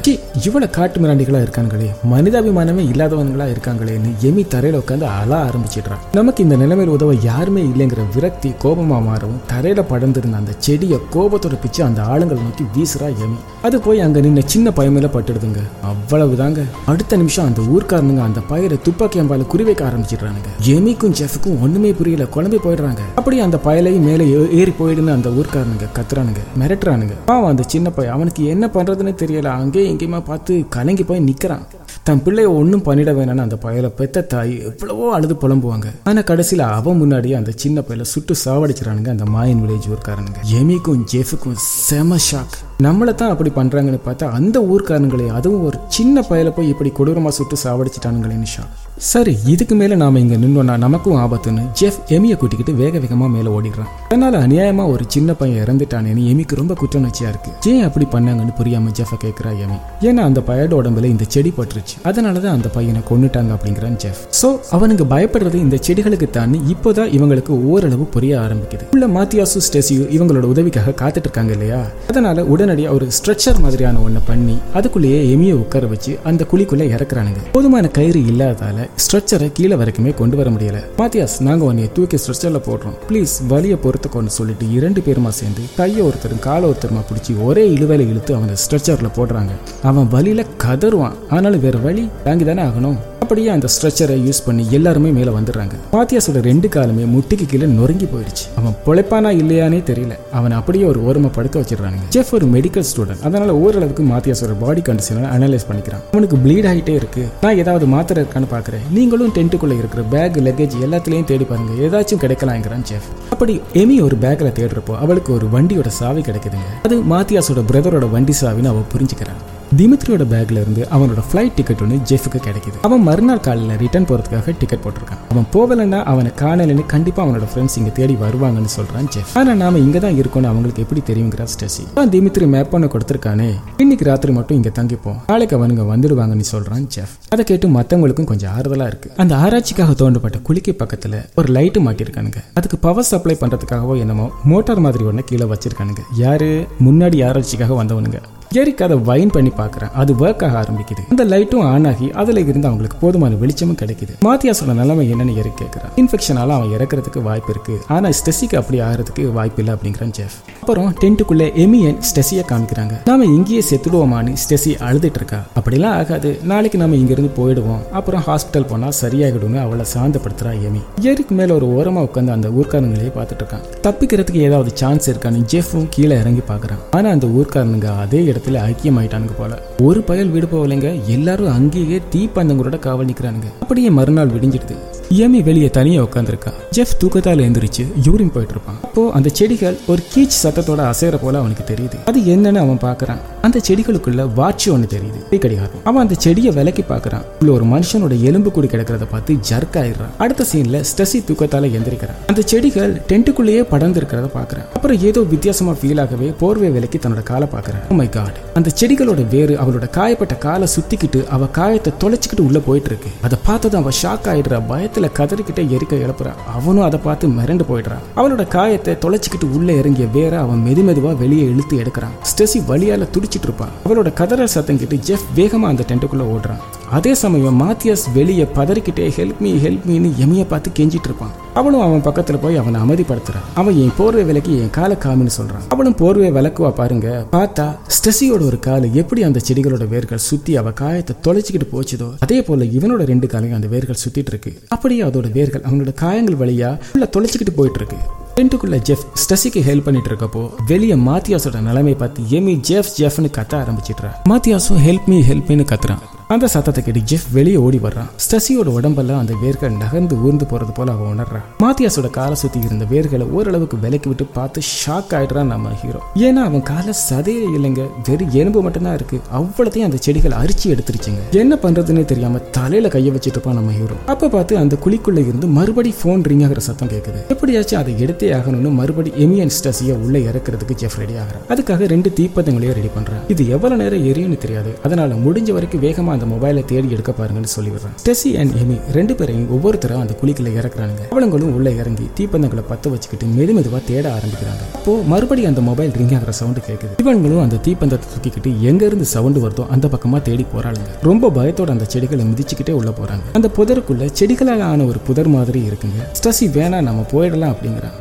இவ்வளவு காட்டு மிராண்டிகளா இருக்காங்களே. மனிதாபிமானமே இல்லாதவங்களா இருக்காங்களேன்னு எமி தரையில உட்காந்து அழ ஆரம்பிச்சிடுறான் நமக்கு இந்த நிலைமையில் உதவ யாருமே இல்லைங்கிற விரக்தி கோபமா மாறவும் தரையில படர்ந்திருந்த அந்த செடியை கோபத்தோட பிச்சு அந்த ஆளுங்களை நோக்கி வீசுறா எமி. அது போய் அங்க நின்ன சின்ன பயமையில பட்டுடுதுங்க. அவ்வளவுதாங்க. அடுத்த நிமிஷம் நிமிஷம் அந்த ஊர்க்காரனுங்க அந்த பயலை துப்பாக்கி அம்பால குறிவைக்க ஆரம்பிச்சிடுறானுங்க. ஜெமிக்கும் ஜெஃபுக்கும் ஒண்ணுமே புரியல குழம்பி போயிடுறாங்க. அப்படி அந்த பயலையும் மேலே ஏறி போயிடுன்னு அந்த ஊர்க்காரனுங்க கத்துறானுங்க மிரட்டுறானுங்க. பாவம் அந்த சின்ன பையன் அவனுக்கு என்ன பண்றதுன்னு தெரியல. அங்கேயும் எங்கேயுமா பார்த்து கலங்கி போய் நிக்கிறான். தன் பிள்ளைய ஒன்றும் பண்ணிட வேணாம்னு அந்த பயலை பெத்த தாய் எவ்வளவோ அழுது புலம்புவாங்க. ஆனா கடைசியில அவன் முன்னாடியே அந்த சின்ன பையில சுட்டு சாவடிச்சிடானுங்க அந்த மாயன் வில்லேஜ் ஊர்க்காரனுங்க. எமிக்கும் ஜெஃபுக்கும் செம ஷாக் நம்மளை தான் அப்படி பண்றாங்கன்னு பார்த்தா அந்த ஊர்க்காரங்களே அதுவும் ஒரு சின்ன பயல போய் இப்படி கொடூரமா சுட்டு சாவடிச்சிட்டானுங்களே நிஷா. சரி இதுக்கு மேல நாம இங்க நின்னோம்னா நமக்கும் ஆபத்துன்னு ஜெஃப் எமியை கூட்டிக்கிட்டு வேக வேகமா மேல ஓடிடுறான். அதனால் அநியாயமா ஒரு சின்ன பையன் இறந்துட்டானேன்னு எமிக்கு ரொம்ப குற்றணர்ச்சியா இருக்கு. ஏன் அப்படி பண்ணாங்கன்னு புரியாம ஜெஃபை கேட்குறா எமி. ஏன்னா அந்த பையனோட உடம்புல இந்த செடி பட்டுருச்சு. அதனாலதான் அந்த பையனை கொன்னுட்டாங்க அப்படிங்கிறான் ஜெஃப். ஸோ அவனுங்க பயப்படுறது இந்த செடிகளுக்கு தான் இப்போதான் இவங்களுக்கு ஓரளவு புரிய ஆரம்பிக்குது. உள்ள மாத்தியாசு ஸ்டெசியும் இவங்களோட உதவிக்காக காத்துட்டு இருக்காங்க இல்லையா? அதனால உடனே முன்னாடி ஒரு ஸ்ட்ரெச்சர் மாதிரியான ஒண்ணு பண்ணி அதுக்குள்ளேயே எமியை உட்கார வச்சு அந்த குழிக்குள்ளே இறக்குறானுங்க. போதுமான கயிறு இல்லாதால ஸ்ட்ரெச்சரை கீழே வரைக்குமே கொண்டு வர முடியல. மாத்தியாஸ் நாங்க உன்னை தூக்கி ஸ்ட்ரெச்சரில் போடுறோம். ப்ளீஸ் வலியை பொறுத்துக்கோன்னு சொல்லிட்டு இரண்டு பேருமா சேர்ந்து கையை ஒருத்தரும் காலை ஒருத்தருமா பிடிச்சி ஒரே இழுவையில் இழுத்து அவனை ஸ்ட்ரெச்சர்ல போடுறாங்க. அவன் வலியில கதறுவான் ஆனாலும் வேற வழி தாங்கி தானே ஆகணும். அப்படியே அந்த ஸ்ட்ரெச்சரை யூஸ் பண்ணி எல்லாருமே மேலே வந்துடுறாங்க. பாத்தியாசோட ரெண்டு காலுமே முட்டிக்கு கீழே நொறுங்கி போயிடுச்சு. அவன் பொழைப்பானா இல்லையானே தெரியல. அவன் அப்படியே ஒரு ஓரமாக படுக்க வச்சிடுறாங்க ஜெஃப் ஒரு மெடிக்கல் ஸ்டூடெண்ட் அதனால ஓரளவுக்கு மாத்தியாஸோட பாடி கண்டிஷனை அனலைஸ் பண்ணிக்கிறான். அவனுக்கு ப்ளீட் ஆகிட்டே இருக்கு. நான் ஏதாவது மாத்திரை இருக்கான்னு பாக்குறேன் நீங்களும் டென்ட்டுக்குள்ள இருக்கிற பேக் லக்கேஜ் எல்லாத்துலயும் தேடி பாருங்க. ஏதாச்சும் கிடைக்கலாங்கிறான் செஃப் அப்படி எமி ஒரு பேக்ல தேடுறப்போ அவளுக்கு ஒரு வண்டியோட சாவி கிடைக்குதுங்க. அது மாத்தியாஸோட பிரதரோட வண்டி சாவின்னு அவ புரிஞ்சுக்கிறான். திமித்ரியோட பேக்ல இருந்து அவனோட ஃப்ளைட் டிக்கெட் ஒன்று ஜெஃபுக்கு கிடைக்குது. அவன் மறுநாள் காலையில் ரிட்டர்ன் போறதுக்காக டிக்கெட் போட்டிருக்கான். அவன் போகலைன்னா அவனை காணலைன்னு கண்டிப்பா அவனோட ஃப்ரெண்ட்ஸ் இங்க தேடி வருவாங்கன்னு சொல்றான் ஜெஃப். ஆனா நாம இங்க தான் இருக்கோம்னு அவங்களுக்கு எப்படி தெரியுங்கிறா ஸ்டெசி. திமித்ரி மேப் பண்ண கொடுத்துருக்கானே. இன்னைக்கு ராத்திரி மட்டும் இங்க தங்கிப்போம். நாளைக்கு அவனுங்க வந்துடுவாங்கன்னு சொல்றான் ஜெஃப். அதை கேட்டு மத்தவங்களுக்கும் கொஞ்சம் ஆறுதலா இருக்கு. அந்த ஆராய்ச்சிக்காக தோண்டப்பட்ட குளிக்கு பக்கத்துல ஒரு லைட்டு மாட்டிருக்கானுங்க. அதுக்கு பவர் சப்ளை பண்றதுக்காகவோ என்னமோ மோட்டார் மாதிரி ஒன்று கீழே வச்சிருக்கானுங்க. யாரு? முன்னாடி ஆராய்ச்சிக்காக வந்தவனுங்க. எரிக் அதை வைன் பண்ணி பார்க்கறான். அது ஒர்க் ஆக ஆரம்பிக்குது. அந்த லைட்டும் ஆன் ஆகி அதுல இருந்து அவங்களுக்கு போதுமான வெளிச்சமும் கிடைக்குது. மாத்தியாஸோட நிலைமை என்னன்னு எரிக் கேட்கறான் இன்ஃபெக்ஷனால அவன் இறக்குறதுக்கு வாய்ப்பு இருக்கு. ஆனா ஸ்டெசிக்கு அப்படி ஆகிறதுக்கு வாய்ப்பு இல்லை அப்படிங்கிறான் ஜெஃப். அப்புறம் டென்ட்டுக்குள்ள எமியன் ஸ்டெசியை காமிக்கிறாங்க. நாம இங்கேயே செத்துடுவோமான்னு ஸ்டெசி அழுதுட்டு இருக்கா. அப்படிலாம் ஆகாது. நாளைக்கு நம்ம இங்க இருந்து போயிடுவோம். அப்புறம் ஹாஸ்பிட்டல் போனா சரியாகிடும்னு அவளை சாந்தப்படுத்துறா எமி. எரிக் மேல ஒரு ஓரமா உட்காந்து அந்த ஊர்க்காரங்களையே பார்த்துட்டு இருக்கான். தப்பிக்கிறதுக்கு ஏதாவது சான்ஸ் இருக்கான்னு ஜெஃபும் கீழே இறங்கி பாக்குறான் ஆனா அந்த ஊர்க்காரனுங்க அதே இடத்துல ஐக்கியமாயிட்டானுங்க போல. ஒரு பயல் வீடு போகலைங்க எல்லாரும் அங்கேயே தீப்பந்தங்களோட காவல் நிக்கிறானுங்க. அப்படியே மறுநாள் விடிஞ்சிடுது. எமி வெளியே தனியா உட்காந்துருக்கா ஜெஃப் தூக்கத்தால எந்திரிச்சு யூரின் போயிட்டு இருப்பான் அப்போ அந்த செடிகள் ஒரு கீச் சத்தத்தோட அசைற போல அவனுக்கு தெரியுது. அது என்னன்னு அவன் பாக்குறான் அந்த செடிகளுக்குள்ள வாட்சி ஒன்று தெரியுது. கடிகாரம். அவன் அந்த செடியை விலக்கி பாக்குறான் உள்ள ஒரு மனுஷனோட எலும்பு கூடி கிடக்கிறத பார்த்து ஜர்க் ஆயிடுறான். அடுத்த சீன்ல ஸ்டெசி தூக்கத்தால எந்திரிக்கிறான். அந்த செடிகள் டென்ட்டுக்குள்ளேயே படர்ந்து இருக்கிறத பாக்குறான் அப்புறம் ஏதோ வித்தியாசமா ஃபீல் ஆகவே போர்வை விலக்கி தன்னோட காலை பாக்குறான் மை oh காட் அந்த செடிகளோட வேறு அவளோட காயப்பட்ட காலை சுத்திக்கிட்டு அவ காயத்தை தொலைச்சிக்கிட்டு உள்ள போயிட்டு இருக்கு அதை பார்த்ததும் அவ ஷாக் ஆயிடுறா பயத்துல கதறிக்கிட்டே எரிக்க எழுப்புறான் அவனும் அதை பார்த்து மிரண்டு போயிடுறான் அவனோட காயத்தை தொலைச்சிக்கிட்டு உள்ள இறங்கிய வேற அவன் மெது மெதுவா வெளியே இழுத்து எடுக்கிறான். ஸ்டெசி வலியால துடிச்சிட்டு இருப்பான் அவளோட கதற சத்தம் கேட்டு ஜெஃப் வேகமா அந்த டென்ட்டுக்குள்ள ஓடுறான். அதே சமயம் மாத்தியாஸ் வெளியே பதறிக்கிட்டே ஹெல்ப் மீ ஹெல்ப் மீன்னு எமையை பார்த்து கெஞ்சிட்டு இருப்பான். அவளும் அவன் பக்கத்துல போய் அவனை அமைதிப்படுத்துறான். அவன் என் போர்வை விலக்கி என் காலை காமின்னு சொல்றான். அவளும் போர்வை விளக்குவா பாருங்க. பார்த்தா ஸ்டெசியோட ஒரு காலு எப்படி அந்த செடிகளோட வேர்கள் சுத்தி அவ காயத்தை தொலைச்சிக்கிட்டு போச்சுதோ அதே போல இவனோட ரெண்டு காலையும் அந்த வேர்கள் சுத்திட்டு இருக்கு. அப்படியே அதோட வேர்கள் அவனோட காயங்கள் வழியா உள்ள தொலைச்சிக்கிட்டு போயிட்டு இருக்கு. டென்ட்டுக்குள்ள ஜெஃப் ஸ்டெசிக்கு ஹெல்ப் பண்ணிட்டு இருக்கப்போ வெளியே மாத்தியாஸோட நிலைமை பார்த்து எமி ஜெஃப் ஜெஃப்னு கத்த ஆரம்பிச்சிடுறா. மாத்தியாஸும் ஹெல்ப் மீ ஹெல்ப் மீன்னு கத்துறான். அந்த சத்தத்தை கேட்டு ஜெஃப் வெளியே ஓடி வர்றான். ஸ்டசியோட உடம்பெல்லாம் அந்த வேர்கள் நகர்ந்து ஊர்ந்து போறது போல அவன் உணர்றான். மாத்தியாஸோட காலை சுத்தி இருந்த வேர்களை ஓரளவுக்கு விலக்கி விட்டு பார்த்து ஷாக் ஆயிடுறான் நம்ம ஹீரோ ஏன்னா அவன் காலை சதையே இல்லைங்க. வெறும் எலும்பு மட்டும்தான் இருக்கு. அவ்வளோத்தையும் அந்த செடிகள் அரிச்சு எடுத்துருச்சுங்க. என்ன பண்றதுன்னே தெரியாம தலையில கைய வச்சுட்டு இருப்பான் நம்ம ஹீரோ அப்ப பார்த்து அந்த குழிக்குள்ள இருந்து மறுபடி போன் ரிங் ஆகிற சத்தம் கேட்குது எப்படியாச்சும் அதை எடுத்தே ஆகணும்னு மறுபடி எமியன் ஸ்டசியை உள்ள இறக்குறதுக்கு ஜெஃப் ரெடி ஆகிறான். அதுக்காக ரெண்டு தீப்பந்தங்களையும் ரெடி பண்றான். இது எவ்வளவு நேரம் எரியும்னு தெரியாது. அதனால முடிஞ்ச வரைக்கும் வேகமா அந்த மொபைலை தேடி எடுக்க பாருங்கன்னு சொல்லி விடுறான் ஸ்டெசி அண்ட் எமி ரெண்டு பேரையும் ஒவ்வொருத்தரும் அந்த குழிக்குள்ள இறக்குறானுங்க. அவளுங்களும் உள்ள இறங்கி தீப்பந்தங்களை பத்த வச்சுக்கிட்டு மெது மெதுவா தேட ஆரம்பிக்கிறாங்க. அப்போ மறுபடியும் அந்த மொபைல் ரிங் ஆகிற சவுண்டு கேட்குது இவங்களும் அந்த தீப்பந்தத்தை தூக்கிக்கிட்டு எங்க இருந்து சவுண்டு வருதோ அந்த பக்கமா தேடி போறாளுங்க. ரொம்ப பயத்தோட அந்த செடிகளை மிதிச்சுக்கிட்டே உள்ள போறாங்க. அந்த புதருக்குள்ள செடிகளால் ஆன ஒரு புதர் மாதிரி இருக்குங்க. ஸ்டசி வேணா நம்ம போயிடலாம் அப்படிங்கிறாங்க.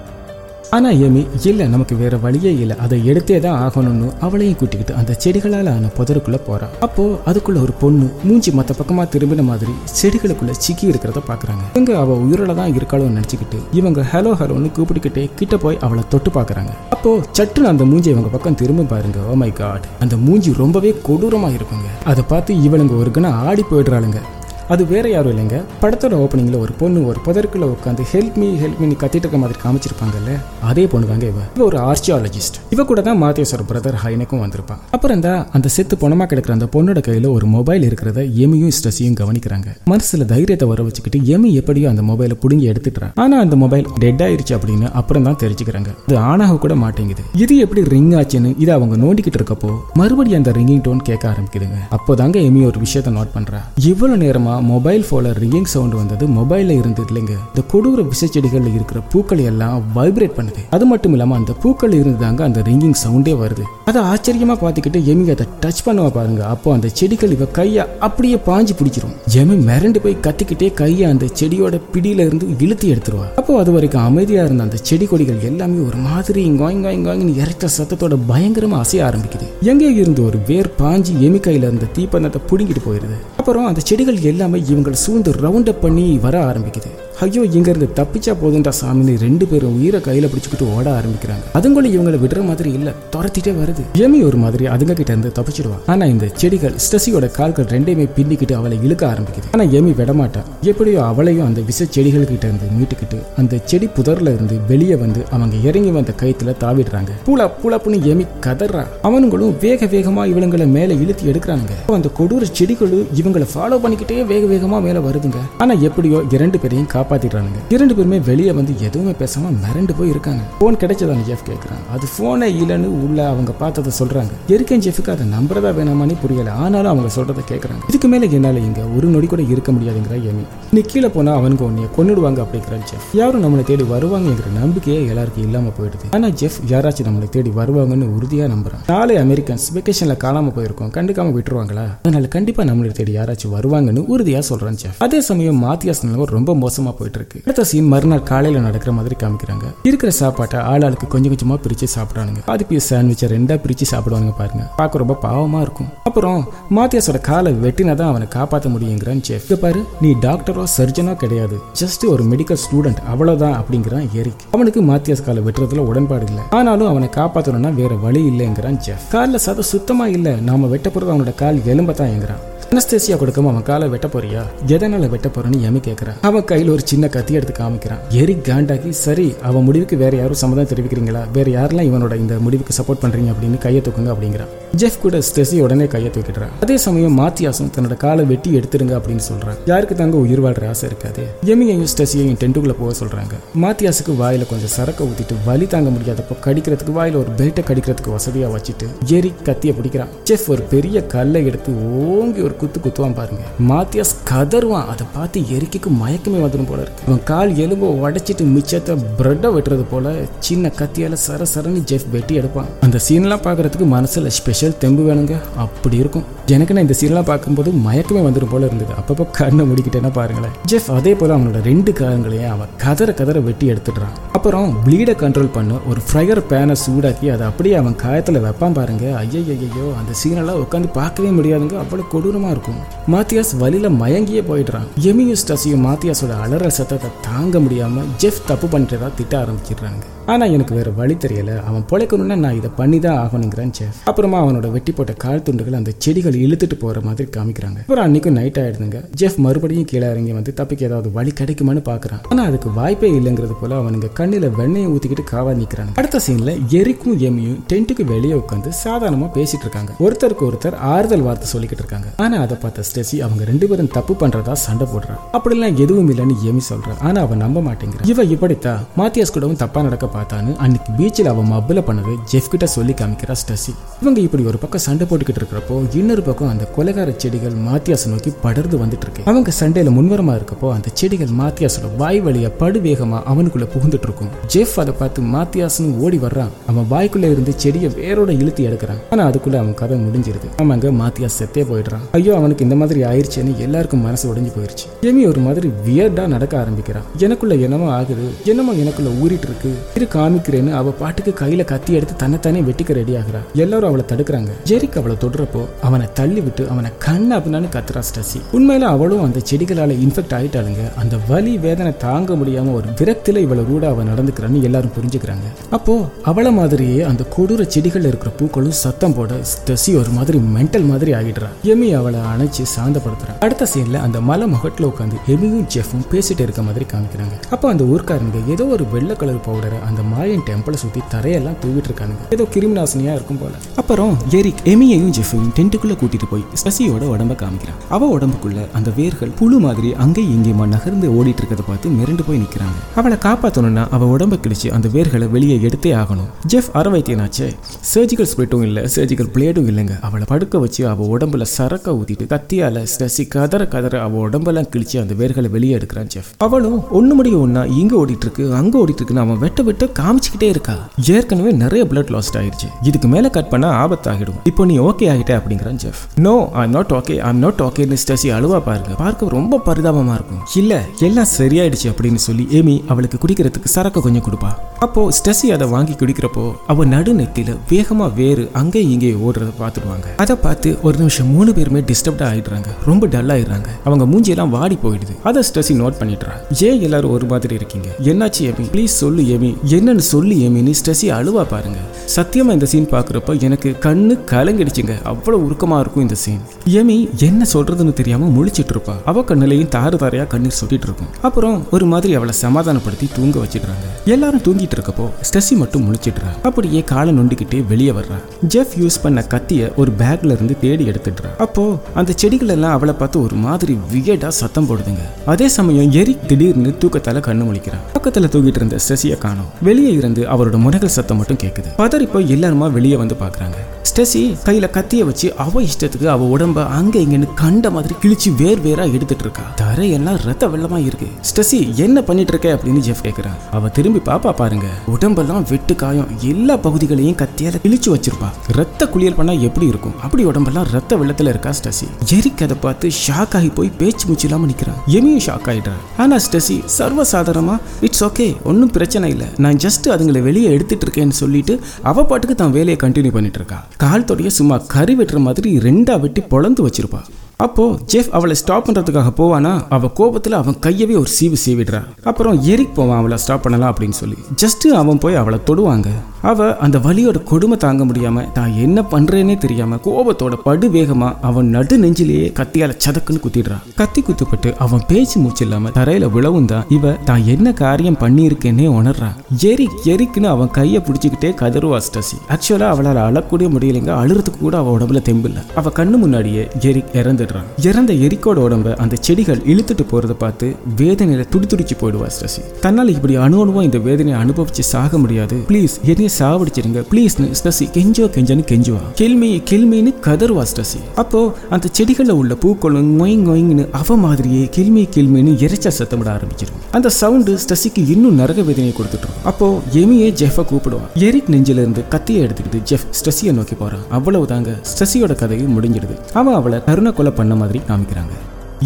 ஆனால் எமி இல்லை நமக்கு வேற வழியே இல்லை. அதை எடுத்தே தான் ஆகணும்னு அவளையும் கூட்டிக்கிட்டு அந்த செடிகளால் ஆன புதருக்குள்ளே போகிறான் அப்போது அதுக்குள்ளே ஒரு பொண்ணு மூஞ்சி மற்ற பக்கமாக திரும்பின மாதிரி செடிகளுக்குள்ளே சிக்கி இருக்கிறத பார்க்குறாங்க இவங்க அவள் உயிரில் தான் இருக்காளோன்னு நினச்சிக்கிட்டு இவங்க ஹலோ ஹலோன்னு கூப்பிட்டுக்கிட்டே கிட்ட போய் அவளை தொட்டு பார்க்குறாங்க அப்போது சட்டுன்னு அந்த மூஞ்சி இவங்க பக்கம் திரும்ப பாருங்க. ஓ மை காட் அந்த மூஞ்சி ரொம்பவே கொடூரமாக இருக்குங்க. அதை பார்த்து இவளுங்க ஒரு கணம் ஆடி போயிடுறாளுங்க. அது வேற யாரும் இல்லைங்க. படத்தோட ஓப்பனிங்ல ஒரு பொண்ணு ஒரு புதருக்குள்ள உட்காந்து ஹெல்ப் மீ ஹெல்ப் மீ கத்திட்டு இருக்க மாதிரி காமிச்சிருப்பாங்கல்ல? அதே பொண்ணு தாங்க இவ. இவ ஒரு ஆர்ச்சியாலஜிஸ்ட் இவ கூட தான் மாத்தேஸ்வர பிரதர் ஹைனக்கும் வந்திருப்பான். அப்புறம் இந்த அந்த செத்து பொணமா கிடக்கிற அந்த பொண்ணோட கையில ஒரு மொபைல் இருக்கிறத எமியும் ஸ்ட்ரெஸ்ஸையும் கவனிக்கிறாங்க. மனசுல தைரியத்தை வர வச்சுக்கிட்டு எமி எப்படியோ அந்த மொபைலை புடுங்கி எடுத்துட்டுறான். ஆனா அந்த மொபைல் டெட் ஆயிருச்சு அப்படின்னு அப்புறம் தான் தெரிஞ்சுக்கிறாங்க. அது ஆனாக கூட மாட்டேங்குது. இது எப்படி ரிங் ஆச்சுன்னு இதை அவங்க நோண்டிக்கிட்டு இருக்கப்போ மறுபடியும் அந்த ரிங்கிங் டோன் கேட்க ஆரம்பிக்குதுங்க. அப்போதாங்க எமி ஒரு விஷயத்த நோட் பண்றா. இவ்வளவு நேரமா மொபைல் ஃபோனில் ரிங்கிங் சவுண்ட் வந்தது. மொபைலில் இருந்தது இல்லைங்க. இந்த கொடூர விசைச்செடிகளில் இருக்கிற பூக்கள் எல்லாம் வைப்ரேட் பண்ணுது. அது மட்டும் இல்லாமல் அந்த பூக்கள் இருந்துதாங்க அந்த ரிங்கிங் சவுண்டே வருது. அதை ஆச்சரியமாக பார்த்துக்கிட்டு எமி அதை டச் பண்ணுவா பாருங்க. அப்போ அந்த செடிகள் இவ கையை அப்படியே பாஞ்சு பிடிச்சிரும். எமி மிரண்டு போய் கத்திக்கிட்டே கையை அந்த செடியோட பிடியில இருந்து இழுத்து எடுத்துருவா. அப்போ அது வரைக்கும் அமைதியாக இருந்த அந்த செடி கொடிகள் எல்லாமே ஒரு மாதிரி கோயிங் கோயிங் கோயிங்னு சத்தத்தோட பயங்கரமாக அசைய ஆரம்பிக்குது. எங்கே இருந்து ஒரு வேர் பாஞ்சு எமி கையில இருந்த தீப்பந்தத்தை பிடுங்கிட்டு போயிருது. அப்புறம் அந்த செடிகள் எல்லாம் இவங்களை சூழ்ந்து ரவுண்டப் பண்ணி வர ஆரம்பிக்குது. ஐயோ இங்க இருந்து தப்பிச்சா போதுண்டா சாமின்னு ரெண்டு பேரும் உயிரை கையில் பிடிச்சிக்கிட்டு ஓட ஆரம்பிக்கிறாங்க. அதுங்களும் இவங்களை விடுற மாதிரி இல்லை. துரத்திட்டே வருது. எமி ஒரு மாதிரி அதுங்க கிட்ட இருந்து தப்பிச்சிடுவா. ஆனா இந்த செடிகள் ஸ்டெசியோட கால்கள் ரெண்டையுமே பின்னிக்கிட்டு அவளை இழுக்க ஆரம்பிக்குது. ஆனா எமி விடமாட்டா. எப்படியோ அவளையும் அந்த விஷ செடிகள் கிட்ட இருந்து மீட்டுக்கிட்டு அந்த செடி புதர்ல இருந்து வெளியே வந்து அவங்க இறங்கி வந்த கயிற்றுல தாவிடுறாங்க. பூலா பூலாப்புன்னு எமி கதறா. அவனுங்களும் வேக வேகமா இவளுங்களை மேலே இழுத்து எடுக்கிறானுங்க. அந்த கொடூர செடிகளும் இவங்களை ஃபாலோ பண்ணிக்கிட்டே வேக வேகமா மேலே வருதுங்க. ஆனா எப்படியோ இரண்டு பேரையும் காப்பாத்திடுறானுங்க. இரண்டு பேருமே வெளியே வந்து எதுவுமே பேசாம மிரண்டு போய் இருக்காங்க. போன் கிடைச்சதான ஜெஃப் கேட்கறாங்க அது போனே இல்லைன்னு உள்ள அவங்க பார்த்ததை சொல்றாங்க. எரிக்கன் ஜெஃபுக்கு அதை நம்புறதா வேணாமான்னு புரியல. ஆனாலும் அவங்க சொல்றதை கேட்கறாங்க இதுக்கு மேல என்னால இங்க ஒரு நொடி கூட இருக்க முடியாதுங்கிற எமி. நீ கீழே போனா அவனுக்கு உன்னைய கொண்டுடுவாங்க அப்படிங்கிற ஜெஃப் யாரும் நம்மளை தேடி வருவாங்கங்கிற நம்பிக்கையே எல்லாருக்கும் இல்லாம போயிடுது. ஆனா ஜெஃப் யாராச்சும் நம்மளை தேடி வருவாங்கன்னு உறுதியா நம்புறான். நாளை அமெரிக்கன்ஸ் வெக்கேஷன்ல காணாம போயிருக்கோம். கண்டுக்காம விட்டுருவாங்களா? அதனால கண்டிப்பா நம்மளை தேடி யாராச்சும் வருவாங்கன்னு உறுதியா சொல்றான் ஜெஃப் அதே சமயம் மாத்தியாஸ் நிலவரம் ரொம்ப மோசமா போயிட்டு இருக்கு அடுத்த சீன் மறுநாள் காலையில் நடக்கிற மாதிரி காமிக்கிறாங்க. இருக்கிற சாப்பாட்டை ஆளாளுக்கு கொஞ்சம் கொஞ்சமா பிரிச்சு சாப்பிடானுங்க பாதி பீஸ் சாண்ட்விச்சை ரெண்டா பிரித்து சாப்பிடுவாங்க பாருங்க. பார்க்க ரொம்ப பாவமா இருக்கும். அப்புறம் மாத்தியாஸோட காலை வெட்டினாதான் அவனை காப்பாற்ற முடியுங்கிறான் செஃப். பாரு நீ டாக்டரோ சர்ஜனோ கிடையாது. ஜஸ்ட் ஒரு மெடிக்கல் ஸ்டூடெண்ட் அவ்வளவுதான் அப்படிங்கிறான் எரிக். அவனுக்கு மாத்தியாஸ் காலை வெட்டுறதுல உடன்பாடு இல்லை. ஆனாலும் அவனை காப்பாற்றணும்னா வேற வழி இல்லைங்கிறான் செஃப். காலில் சத சுத்தமா இல்லை. நாம வெட்ட போறது அவனோட கால் எலும்பத்தான் எங்கிறான் அனஸ்தேசியா கொடுக்காம அவன் காலை வெட்ட போறியா? எதனால வெட்ட போறன்னு எமி கேட்கறான் அவன் கையில ஒரு சின்ன கத்தி எடுத்து காமிக்கிறான். எரி காண்டாக்கி சரி அவன் முடிவுக்கு வேற யாரும் சம்மதம் தெரிவிக்கிறீங்களா? வேற யாரெல்லாம் இவனோட இந்த முடிவுக்கு சப்போர்ட் பண்றீங்க அப்படின்னு கையை தூக்குங்க அப்படிங்கிறான். ஜெஃப் கூட ஸ்டெசி உடனே கையை தூக்கிடுறான் அதே சமயம் மாத்தியாசம் தன்னோட காலை வெட்டி எடுத்துருங்க அப்படின்னு சொல்றான். யாருக்கு தாங்க உயிர் வாழ்ற ஆசை இருக்காது? எமியையும் ஸ்டெசியையும் டென்ட்டுக்குள்ள போக சொல்றாங்க. மாத்தியாசுக்கு வாயில கொஞ்சம் சரக்க ஊத்திட்டு வலி தாங்க முடியாதப்போ கடிக்கிறதுக்கு வாயில ஒரு பெல்ட்டை கடிக்கிறதுக்கு வசதியா வச்சுட்டு எரி கத்திய பிடிக்கிறான். ஜெஃப் ஒரு பெரிய கல்லை எடுத்து ஓங்கி ஒரு குத்து குத்துவான் பாருங்க. மாத்தியாஸ் கதருவான் அதை பார்த்து எரிக்கைக்கு மயக்கமே வந்துடும் போல இருக்கு. அவன் கால் எலும்பை உடைச்சிட்டு மிச்சத்தை பிரெட்டை வெட்டுறது போல சின்ன கத்தியால சர சரன்னு ஜெஃப் வெட்டி எடுப்பான். அந்த சீன்லாம் பார்க்கறதுக்கு மனசுல ஸ்பெஷல் தெம்பு வேணுங்க. அப்படி இருக்கும். எனக்கு நான் இந்த சீரெல்லாம் பார்க்கும்போது மயக்கமே வந்துடும் போல இருந்தது. அப்பப்போ கண்ணை முடிக்கிட்டேன்னா பாருங்களேன். ஜெஃப் அதே போல அவனோட ரெண்டு காரங்களையும் அவன் கதற கதற வெட்டி எடுத்துடுறான். அப்புறம் ப்ளீடை கண்ட்ரோல் பண்ண ஒரு ஃப்ரையர் பேனை சூடாக்கி அதை அப்படியே அவன் காயத்தில் வைப்பான் பாருங்க. ஐயோ அந்த சீனெல்லாம் உட்காந்து பார்க்கவே முடியாதுங்க. அவ்வளோ கொடூரமாக இருக்கும். மாத்தியாஸ் வழியில் மயங்கியே போயிடுறான். எமியூஸ் டசியும் மாத்தியாஸோட அலறல் சத்தத்தை தாங்க முடியாமல் ஜெஃப் தப்பு பண்ணிட்டதா திட்ட ஆரம்பிச்சிடுறாங்க ஆனா எனக்கு வேற வழி தெரியல. அவன் பிழைக்கணும்னா நான் இதை பண்ணி தான் ஆகணுங்கிறான் ஜெஃப் அப்புறமா அவனோட வெட்டி போட்ட கால் துண்டுகள் அந்த செடிகள் இழுத்துட்டு போற மாதிரி காமிக்கிறாங்க. அப்புறம் அன்னைக்கும் நைட் ஆயிடுதுங்க. ஜெஃப் மறுபடியும் கீழே இறங்கி வந்து தப்பிக்க ஏதாவது வழி கிடைக்குமான்னு பாக்குறான். ஆனா அதுக்கு வாய்ப்பே இல்லைங்கிறது போல அவனுங்க கண்ணில் வெண்ணையை ஊற்றிக்கிட்டு காவா நிற்கிறாங்க அடுத்த சீனில் எரிக்கும் எமியும் டென்ட்டுக்கு வெளியே உட்காந்து சாதாரணமா பேசிட்டு இருக்காங்க. ஒருத்தருக்கு ஒருத்தர் ஆறுதல் வார்த்தை சொல்லிக்கிட்டு இருக்காங்க. ஆனா அதை பார்த்த ஸ்டெசி அவங்க ரெண்டு பேரும் தப்பு பண்றதா சண்டை போடுறான் அப்படிலாம் எதுவும் இல்லைன்னு எமி சொல்றான் ஆனா அவன் நம்ப மாட்டேங்கிறான். இவ இப்படித்தான். மாத்தியாஸ் கூடவும் தப்பா நடக்க பார்த்தான்னு அன்னைக்கு பீச்சில் அவன் மப்பில் பண்ணது ஜெஃப் கிட்ட சொல்லி காமிக்கிறா ஸ்டசி. இவங்க இப்படி ஒரு பக்கம் சண்டை போட்டுக்கிட்டு இருக்கிறப்போ இன்னொரு பக்கம் அந்த கொலைகார செடிகள் மாத்தியாசை நோக்கி படர்ந்து வந்துட்டு இருக்கு. அவங்க சண்டையில முன்வரமா இருக்கப்போ அந்த செடிகள் மாத்தியாசோட வாய் வழியா படுவேகமா அவனுக்குள்ள புகுந்துட்டு இருக்கும். ஜெஃப் அதை பார்த்து மாத்தியாசன் ஓடி வர்றான். அவன் வாய்க்குள்ள இருந்து செடியை வேரோட இழுத்து எடுக்கிறான். ஆனா அதுக்குள்ள அவன் கதை முடிஞ்சிருது. ஆமாங்க மாத்தியாஸ் செத்தே போயிடுறான். ஐயோ அவனுக்கு இந்த மாதிரி ஆயிடுச்சேன்னு எல்லாருக்கும் மனசு உடஞ்சு போயிருச்சு. எமி ஒரு மாதிரி வியர்டா நடக்க ஆரம்பிக்கிறான். எனக்குள்ள என்னமோ ஆகுது என்னமோ எனக்குள்ள ஊறிட்டு இருக்கு. இரு காமிக்கிறேன்னு அவ பாட்டுக்கு கையில கத்தி எடுத்து தன்னைத்தானே வெட்டிக்க ரெடி ஆகுறா. எல்லாரும் அவளை தடுக்கிறாங்க. ஜெரிக் அவளை தொடுறப்போ அவனை தள்ளி விட்டு அவனை கண்ண அப்படின்னு கத்துறா ஸ்டசி. உண்மையில அவளும் அந்த செடிகளால இன்ஃபெக்ட் ஆயிட்டாளுங்க. அந்த வலி வேதனை தாங்க முடியாம ஒரு விரக்தில இவ்வளவு ரூடா அவன் நடந்துக்கிறான்னு எல்லாரும் புரிஞ்சுக்கிறாங்க. அப்போ அவள மாதிரியே அந்த கொடூர செடிகள் இருக்கிற பூக்களும் சத்தம் போட ஸ்டசி ஒரு மாதிரி மென்டல் மாதிரி ஆகிடுறா. எமி அவளை அணைச்சு சாந்தப்படுத்துறா. அடுத்த சீன்ல அந்த மலை முகட்டில் உட்காந்து எமியும் ஜெஃபும் பேசிட்டு இருக்க மாதிரி காமிக்கிறாங்க. அப்போ அந்த ஊர்க்காரங்க ஏதோ ஒரு வெள்ளை கலர் பவுடரை அந்த மாயன் டெம்பிளை சுற்றி தரையெல்லாம் தூவிட்டு இருக்கானுங்க. ஏதோ கிருமிநாசினியாக இருக்கும் போல. அப்புறம் எரிக் எமியையும் ஜெஃபையும் டென்ட்டுக்குள்ளே கூட்டிட்டு போய் சசியோட உடம்ப காமிக்கிறான். அவ உடம்புக்குள்ள அந்த வேர்கள் புழு மாதிரி அங்கேயும் இங்கேயுமா நகர்ந்து ஓடிட்டு இருக்கிறத பார்த்து மிரண்டு போய் நிக்கிறாங்க. அவளை காப்பாற்றணும்னா அவ உடம்ப கிழிச்சு அந்த வேர்களை வெளியே எடுத்தே ஆகணும். ஜெஃப் அறவைத்தியனாச்சே. சர்ஜிக்கல் ஸ்பிரிட்டும் இல்லை சர்ஜிக்கல் பிளேடும் இல்லைங்க. அவளை படுக்க வச்சு அவ உடம்புல சரக்க ஊத்திட்டு கத்தியால சசி கதற கதற அவள் உடம்பெல்லாம் கிழிச்சு அந்த வேர்களை வெளியே எடுக்கிறான் ஜெஃப். அவளும் ஒன்று முடிய ஒன்னா இங்க ஓடிட்டு இருக்கு அங்க ஓடிட்டு இருக்குன்னு அவன் வெட்ட வெட்ட காமிச்சுக்கிட்டே இருக்கா? ஏற்கனவே நிறைய பிளட் லாஸ்ட் ஆயிடுச்சு இதுக்கு மேல கட் பண்ணா ஆபத்தாகிடும். இப்போ நீ ஓகே ஆகிட்ட அப்படிங்கிறான் Jeff. No I not okay I not okay Stacy அழுவா பாருங்க. பார்க்க ரொம்ப பரிதாபமா இருக்கும். இல்ல எல்லாம் சரியாயிடுச்சு அப்படின்னு சொல்லி ஏமி அவளுக்கு குடிக்கிறதுக்கு சரக்கு கொஞ்சம் கொடுப்பா. அப்போ ஸ்டெசி அதை வாங்கி குடிக்கிறப்போ அவ நடுநெத்தியில வேகமா வேறு அங்கே இங்கே ஓடுறத பார்த்துடுவாங்க. அதை பார்த்து ஒரு நிமிஷம் மூணு பேருமே டிஸ்டர்ப்டா ஆயிடுறாங்க. ரொம்ப டல் ஆயிடுறாங்க. அவங்க மூஞ்சியெல்லாம் வாடி போயிடுது. அதை ஸ்டெசி நோட் பண்ணிடுறா. ஏன் எல்லாரும் ஒரு மாதிரி இருக்கீங்க? என்னாச்சு ஏமி? ப்ளீஸ் சொல்லு ஏமி. என்னன்னு சொல்லி ஏமின்னு ஸ்டெசி அழுவா பாருங்க. சத்தியமா இந்த சீன் பார்க்குறப்ப எனக்கு கண்ணு கலங்கிடுச்சுங்க. அவ்வளவு உருக்கமா இருக்கும் இந்த சீன் ஏமி என்ன சொல்றதுன்னு தெரியாம முழிச்சிட்டு இருப்பா. அவ கண்ணுலையும் தாறு தாரையா கண்ணீர் சொட்டிட்டு இருக்கும். அப்புறம் ஒரு மாதிரி அவளை சமாதானப்படுத்தி தூங்க வச்சிடுறாங்க. எல்லாரும் தூங்கிட்டு இருக்கப்போ ஸ்டெசி மட்டும் முழிச்சிடுறா. அப்படியே காலை நொண்டிக்கிட்டே வெளியே வர்றா. ஜெஃப் யூஸ் பண்ண கத்திய ஒரு பேக்ல இருந்து தேடி எடுத்துடுறா. அப்போ அந்த செடிகள் எல்லாம் அவளை பார்த்து ஒரு மாதிரி வியடா சத்தம் போடுதுங்க. அதே சமயம் எரிக் திடீர்னு தூக்கத்தால கண்ணு முழிக்கிறான் பக்கத்துல தூங்கிட்டு இருந்த ஸ்டெசியை காணும். வெளியே இருந்து அவரோட முறைகள் சத்தம் மட்டும் கேட்குது பதறிப்போ எல்லாருமா வெளியே வந்து பார்க்குறாங்க ஸ்டெசி கையில கத்திய வச்சு அவ இஷ்டத்துக்கு அவ உடம்ப அங்க இங்கன்னு கண்ட மாதிரி கிழிச்சு வேர் வேறா எடுத்துட்டு இருக்கா. தரையெல்லாம் ரத்த வெள்ளமா இருக்கு. ஸ்டெசி என்ன பண்ணிட்டு இருக்க? அப்படின்னு ஜெஃப் கேக்குறா. அவ திரும்பி பாப்பா பாருங்க. உடம்பெல்லாம் வெட்டு காயம். எல்லா பகுதிகளையும் கத்தியால கிழிச்சு வச்சிருப்பா. ரத்த குளியல் பண்ணா எப்படி இருக்கும்? அப்படி உடம்பெல்லாம் ரத்த வெள்ளத்துல இருக்கா ஸ்டெசி. எரிக் அதை பார்த்து ஷாக் ஆகி போய் பேச்சு மூச்சு இல்லாம நிக்கிறான் எமியும் ஷாக் ஆயிடுறா. ஆனா ஸ்டெசி சர்வசாதாரணமா இட்ஸ் ஓகே ஒன்றும் பிரச்சனை இல்லை. நான் ஜஸ்ட் அதுங்களை வெளியே எடுத்துட்டு இருக்கேன்னு சொல்லிட்டு அவ பாட்டுக்கு தான் வேலையை கண்டினியூ பண்ணிட்டு இருக்கா. கால் தொடைய சும்மா கறி வெட்டுற மாதிரி ரெண்டாக வெட்டி பொழந்து வச்சிருப்பா. அப்போ ஜெஃப் அவளை ஸ்டாப் பண்றதுக்காக போவானா? அவ கோபத்துல அவன் கையவே ஒரு சீவு சீவிடுறா. அப்புறம் எரிக் போவான் அவளை ஸ்டாப் பண்ணலாம் அப்படின்னு சொல்லி. ஜஸ்ட் அவன் போய் அவளை தொடுவாங்க. அவ அந்த வலியோட கொடுமை தாங்க முடியாம தான் என்ன பண்றேனே தெரியாம கோபத்தோட படு வேகமா அவன் நடு நெஞ்சிலேயே கத்தியால சதக்குன்னு குத்திடுறா. கத்தி குத்துப்பட்டு அவன் பேச்சு மூச்சு இல்லாம தரையில விழவும் தான் இவ தான் என்ன காரியம் பண்ணியிருக்கேன்னே உணர்றா. எரிக் எரிக்குன்னு அவன் கையை பிடிச்சிக்கிட்டே கதறுவா ஸ்டசி. ஆக்சுவலா அவளால் அழக்கூடிய முடியலைங்க அழுறதுக்கு கூட அவ உடம்புல தெம்பில்ல. அவ கண்ணு முன்னாடியே எரிக் இறந்துடுறான். இறந்த எரிக்கோட உடம்ப அந்த செடிகள் இழுத்துட்டு போறதை பார்த்து வேதனையில துடித்துடிச்சு போயிடுவா ஸ்டசி தன்னால் இப்படி அணு அணுவா இந்த வேதனையை அனுபவிச்சு சாக முடியாது. ப்ளீஸ் என்னைய சாவடிச்சிருங்க. ப்ளீஸ்னு ஸ்டசி கெஞ்சோ கெஞ்சன்னு கெஞ்சுவா. கில்மி கில்மின்னு கதறுவா ஸ்டசி அப்போ அந்த செடிகளில் உள்ள பூக்களும் மொயிங் மொயிங்னு அவ மாதிரியே கில்மி கில்மின்னு இறைச்ச சத்தமிட ஆரம்பிச்சிடும் அந்த சவுண்டு ஸ்டசிக்கு இன்னும் நரக வேதனையை கொடுத்துட்ரும் அப்போ எமியே ஜெஃபை கூப்பிடுவான் எரிக் நெஞ்சில இருந்து கத்தியை எடுத்துக்கிட்டு ஜெஃப் ஸ்டசியை நோக்கி போறான். அவ்வளவுதாங்க ஸ்டசியோட கதையும் முடிஞ்சிடுது. அவன் அவளை கருணை கொலை பண்ண மாதிரி காமிக்கிறாங்க.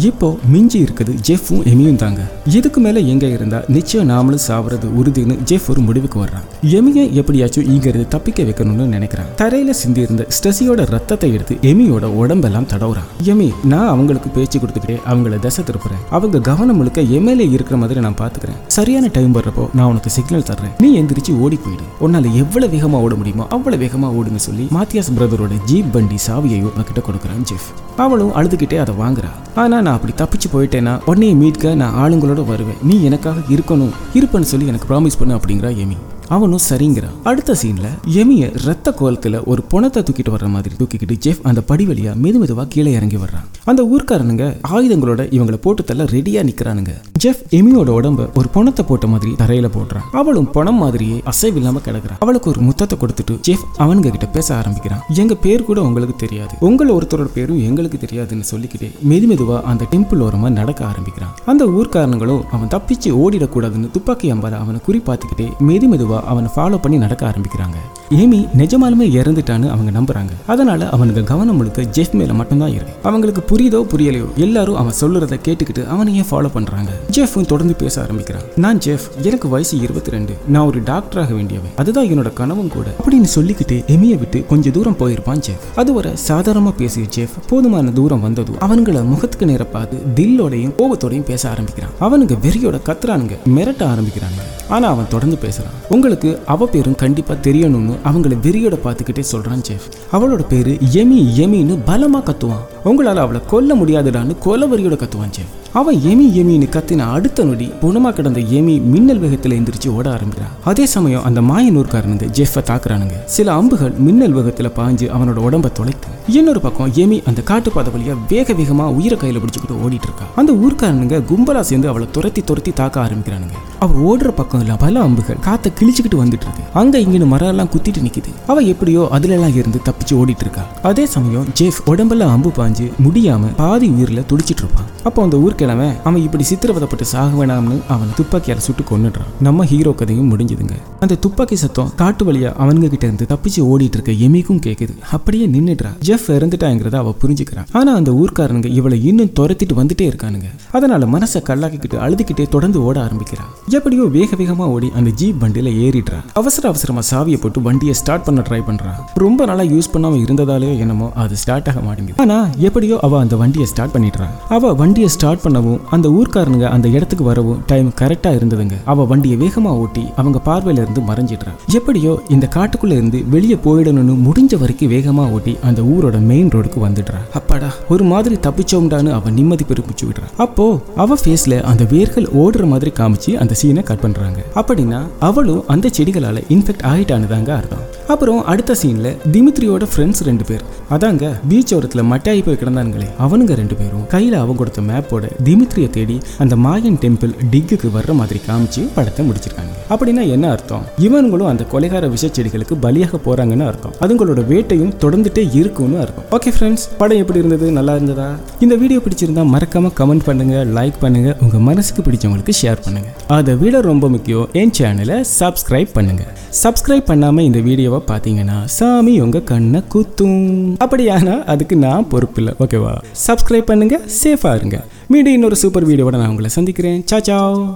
இப்போ மிஞ்சி இருக்குது ஜெஃப்பும் எமியும் தாங்க. இதுக்கு மேல எங்க இருந்தா நிச்சயம் நாமளும் சாவறது உறுதினு ஜெஃப் ஒரு முடிவுக்கு வர்றான். எமியை எப்படியாச்சும் இங்க இருந்து தப்பிக்க வைக்கணும்னு நினைக்கிறான். தரையில சிந்தி இருந்த ஸ்டெசியோட ரத்தத்தை எடுத்து எமியோட உடம்பெல்லாம் தடவுறான். எமி நான் அவங்களுக்கு பேச்சு கொடுத்துக்கிட்டே அவங்கள தசை திருப்புறேன். அவங்க கவனம் முழுக்க எம்எல்ஏ இருக்கிற மாதிரி நான் பாத்துக்கிறேன் சரியான டைம் வர்றப்போ நான் உனக்கு சிக்னல் தர்றேன். நீ எந்திரிச்சு ஓடி போயிடு உன்னால எவ்வளவு வேகமா ஓட முடியுமோ அவ்வளவு வேகமா ஓடுன்னு சொல்லி மாத்தியாஸ் பிரதரோட ஜீப் வண்டி சாவியையும் அவகிட்ட கொடுக்குறான் ஜெஃப். அவளும் அழுதுகிட்டே அதை வாங்குறா. ஆனா நான் அப்படி தப்பிச்சு போயிட்டேன்னா உன்னையை மீட்க நான் ஆளுங்களோட வருவேன். நீ எனக்காக இருக்கணும். இருப்பேன்னு சொல்லி எனக்கு ப்ராமிஸ் பண்ணு அப்படிங்கிறா எமி அவனும் சரிங்கிறான். அடுத்த சீன்ல எமிய ரத்த கோலத்துல ஒரு பணத்தை தூக்கிட்டு வர்ற மாதிரி தூக்கிக்கிட்டு ஜெஃப் அந்த படி வழியா மெது மெதுவா கீழே இறங்கி வர்றான். அந்த ஊர்க்காரனுங்க ஆயுதங்களோட இவங்களை போட்டு தள்ள ரெடியா நிக்கிறானுங்க. ஜெஃப் எமியோட உடம்ப ஒரு பணத்தை போட்ட மாதிரி தரையில போடுறான். அவளும் பணம் மாதிரியே அசைவில்லாம கிடக்குறான். அவளுக்கு ஒரு முத்தத்தை கொடுத்துட்டு ஜெஃப் அவனுங்க கிட்ட பேச ஆரம்பிக்கிறான். எங்க பேர் கூட உங்களுக்கு தெரியாது. உங்களை ஒருத்தரோட பேரும் எங்களுக்கு தெரியாதுன்னு சொல்லிக்கிட்டே மெது மெதுவா அந்த டெம்பிள் ஓரமா நடக்க ஆரம்பிக்கிறான். அந்த ஊர்க்காரனுங்களும் அவன் தப்பிச்சு ஓடிடக்கூடாதுன்னு துப்பாக்கி அம்பால அவனை குறி பார்த்துக்கிட்டே மெது மெதுவா அவனை ஃபாலோ பண்ணி நடக்க ஆரம்பிக்கிறாங்க. ஏமி நிஜமாலுமே இறந்துட்டான்னு அவங்க நம்புறாங்க. அதனால அவனுக்கு கவனம் முழுக்க ஜெஃப் மேல மட்டும்தான் இருக்கு. அவங்களுக்கு புரியுதோ புரியலையோ எல்லாரும் அவன் சொல்லுறத கேட்டுக்கிட்டு அவனையே ஃபாலோ பண்றாங்க. ஜெஃப்பும் தொடர்ந்து பேச ஆரம்பிக்கிறான். நான் ஜெஃப் எனக்கு வயசு இருபத்தி ரெண்டு நான் ஒரு டாக்டராக வேண்டியவன். அதுதான் என்னோட கனவும் கூட. அப்படின்னு சொல்லிக்கிட்டு எமியை விட்டு கொஞ்சம் தூரம் போயிருப்பான் ஜெஃப். அதுவரை சாதாரணமா பேசிய ஜெஃப் போதுமான தூரம் வந்ததும் அவங்கள முகத்துக்கு நேர பார்த்து தில்லோடையும் கோபத்தோடையும் பேச ஆரம்பிக்கிறான். அவனுங்க வெறியோட கத்துறானுங்க மிரட்ட ஆரம்பிக்கிறானுங்க. ஆனா அவன் தொடர்ந்து பேசுறான். உங்களுக்கு அவ பேரும் கண்டிப்பா தெரியணும்னு அவங்கள வெறியோட பார்த்துக்கிட்டே சொல்றான் ஜெஃப். அவளோட பேரு எமி எமின்னு பலமா கத்துவான். உங்களால அவளை கொல்ல முடியாதுடான்னு கொலவரியோட கத்துவான் ஜெஃப். அவன் எமி எமின்னு கத்தின அடுத்த நொடி புணமா கிடந்த எமி மின்னல் வேகத்துல எந்திரிச்சு ஓட ஆரம்பிக்கிறான் அதே சமயம் அந்த மாயனூர்காரனுங்க ஜெஃப தாக்குறானுங்க. சில அம்புகள் மின்னல் வேகத்துல பாஞ்சு அவனோட உடம்ப தொலைத்து. இன்னொரு பக்கம் எமி அந்த காட்டுப்பாதை வழியா வேக வேகமா உயிரை கையில பிடிச்சுக்கிட்டு ஓடிட்டு இருக்கா அந்த ஊர்க்காரனுங்க கும்பலா சேர்ந்து அவளை துரத்தி துரத்தி தாக்க ஆரம்பிக்கிறானுங்க. அவ ஓடுற பக்கம் இல்ல பல அம்புகள் காத்த கிழிச்சுக்கிட்டு வந்துட்டு இருக்கு அங்க இங்கன்னு மரம் எல்லாம் குத்திட்டு நிக்குது. அவ எப்படியோ அதுல எல்லாம் இருந்து தப்பிச்சு ஓடிட்டு இருக்கா அதே சமயம் ஜெஃப் உடம்பெல்லாம் அம்பு பாஞ்சு முடியாம பாதி உயிர்ல துடிச்சிட்டு இருப்பான் அப்போ அந்த ஊர்க்கிழமை அவன் இப்படி சித்திரவதப்பட்டு சாக வேணாம்னு அவன் துப்பாக்கியால சுட்டு கொண்டுடுறான் நம்ம ஹீரோ கதையும் முடிஞ்சுதுங்க. அந்த துப்பாக்கி சத்தம் காட்டு வழியா அவனுங்க கிட்ட இருந்து தப்பிச்சு ஓடிட்டு இருக்க எமிக்கும் கேக்குது. அப்படியே நின்னுடுறா. ஜெஃப் இறந்துட்டாங்கிறத அவ புரிஞ்சுக்கிறான். ஆனா அந்த ஊர்க்காரனுங்க இவளை இன்னும் துரத்திட்டு வந்துட்டே இருக்கானுங்க. அதனால மனசை கல்லாக்கிக்கிட்டு அழுதுகிட்டே தொடர்ந்து ஓட ஆரம்பிக்கிறா. எப்படியோ வேக வேகமா ஓடி அந்த ஜீப் வண்டியில ஏறிடுறா. அவசர அவசரமா சாவியை போட்டு வண்டியை ஸ்டார்ட் பண்ண ட்ரை பண்றா. ரொம்ப நாளா யூஸ் பண்ணாம இருந்ததாலேயோ என்னமோ அது ஸ்டார்ட் ஆக மாட்டேங்குது. ஆனா எப்படியோ அவ அந்த வண்டியை ஸ்டார்ட் பண்ணிடுறா. அவ வண்டியை ஸ்டார்ட் பண்ணவும் அந்த ஊர்க்காரனுங்க அந்த இடத்துக்கு வரவும் டைம் கரெக்டா இருந்ததுங்க. அவ வண்டியை வேகமா ஓட்டி அவங்க பார்வையில இருந்து மறைஞ்சிடுறா. எப்படியோ இந்த காட்டுக்குள்ள இருந்து வெளியே போயிடணும்னு முடிஞ்ச வரைக்கும் வேகமா ஓட்டி அந்த ஊரோட மெயின் ரோடுக்கு வந்துடுறா. அப்பாடா. ஒரு மாதிரி தப்பிச்சோம்டான்னு அவ நிம்மதி பெருமிச்சு விடுறா. அப்போ அவ ஃபேஸ்ல அந்த வேர்கள் ஓடுற மாதிரி காமிச்சு அந்த சீனை கட் பண்றாங்க. அப்படின்னா அவளும் அந்த செடிகளால இன்ஃபெக்ட் ஆயிட்டான்னு தாங்க அர்த்தம். அப்புறம் அடுத்த சீன்ல திமித்ரியோட ஃப்ரெண்ட்ஸ் ரெண்டு பேர். அதாங்க பீச் ஓரத்துல மட்டாயி போய் கிடந்தானுங்களே அவனுங்க ரெண்டு பேரும். கையில அவன் கொடுத்த மேப்போட திமித்ரியை தேடி அந்த மாயன் டெம்பிள் டிக்குக்கு வர்ற மாதிரி காமிச்சு படத்தை முடிச்சிருக்காங்க. அப்படின்னா என்ன அர்த்தம்? இவனுங்களும் அந்த கொலைகார விஷ செடிகளுக்கு பலியாக போறாங்கன்னு அர்த்தம். அதுங்களோட வேட்டையும் தொடர்ந்துட்டே இருக்கும்னு அர்த்தம். ஓகே ஃப்ரெண்ட்ஸ் படம் எப்படி இருந்தது? நல்லா இருந்ததா? இந்த வீடியோ பிடிச்சிருந்தா மறக்காம கமெண்ட் பண்ணுங்க லைக் பண்ணுங்க உங்க மனசுக்கு பிடிச்சவங்களுக்கு ஷேர் பண்ணுங்க. அதை விட ரொம்ப முக்கியம் என் சேனலை சப்ஸ்கிரைப் பண்ணுங்க. சப்ஸ்கிரைப் பண்ணாம இந்த வீடியோவை பார்த்தீங்கன்னா சாமி உங்க கண்ணை குத்தும். அப்படியானா அதுக்கு நான் பொறுப்பில்லை. ஓகேவா சப்ஸ்கிரைப் பண்ணுங்க சேஃபா இருங்க. மீண்டும் இன்னொரு சூப்பர் வீடியோவோட நான் உங்களை சந்திக்கிறேன். சாச்சாவ்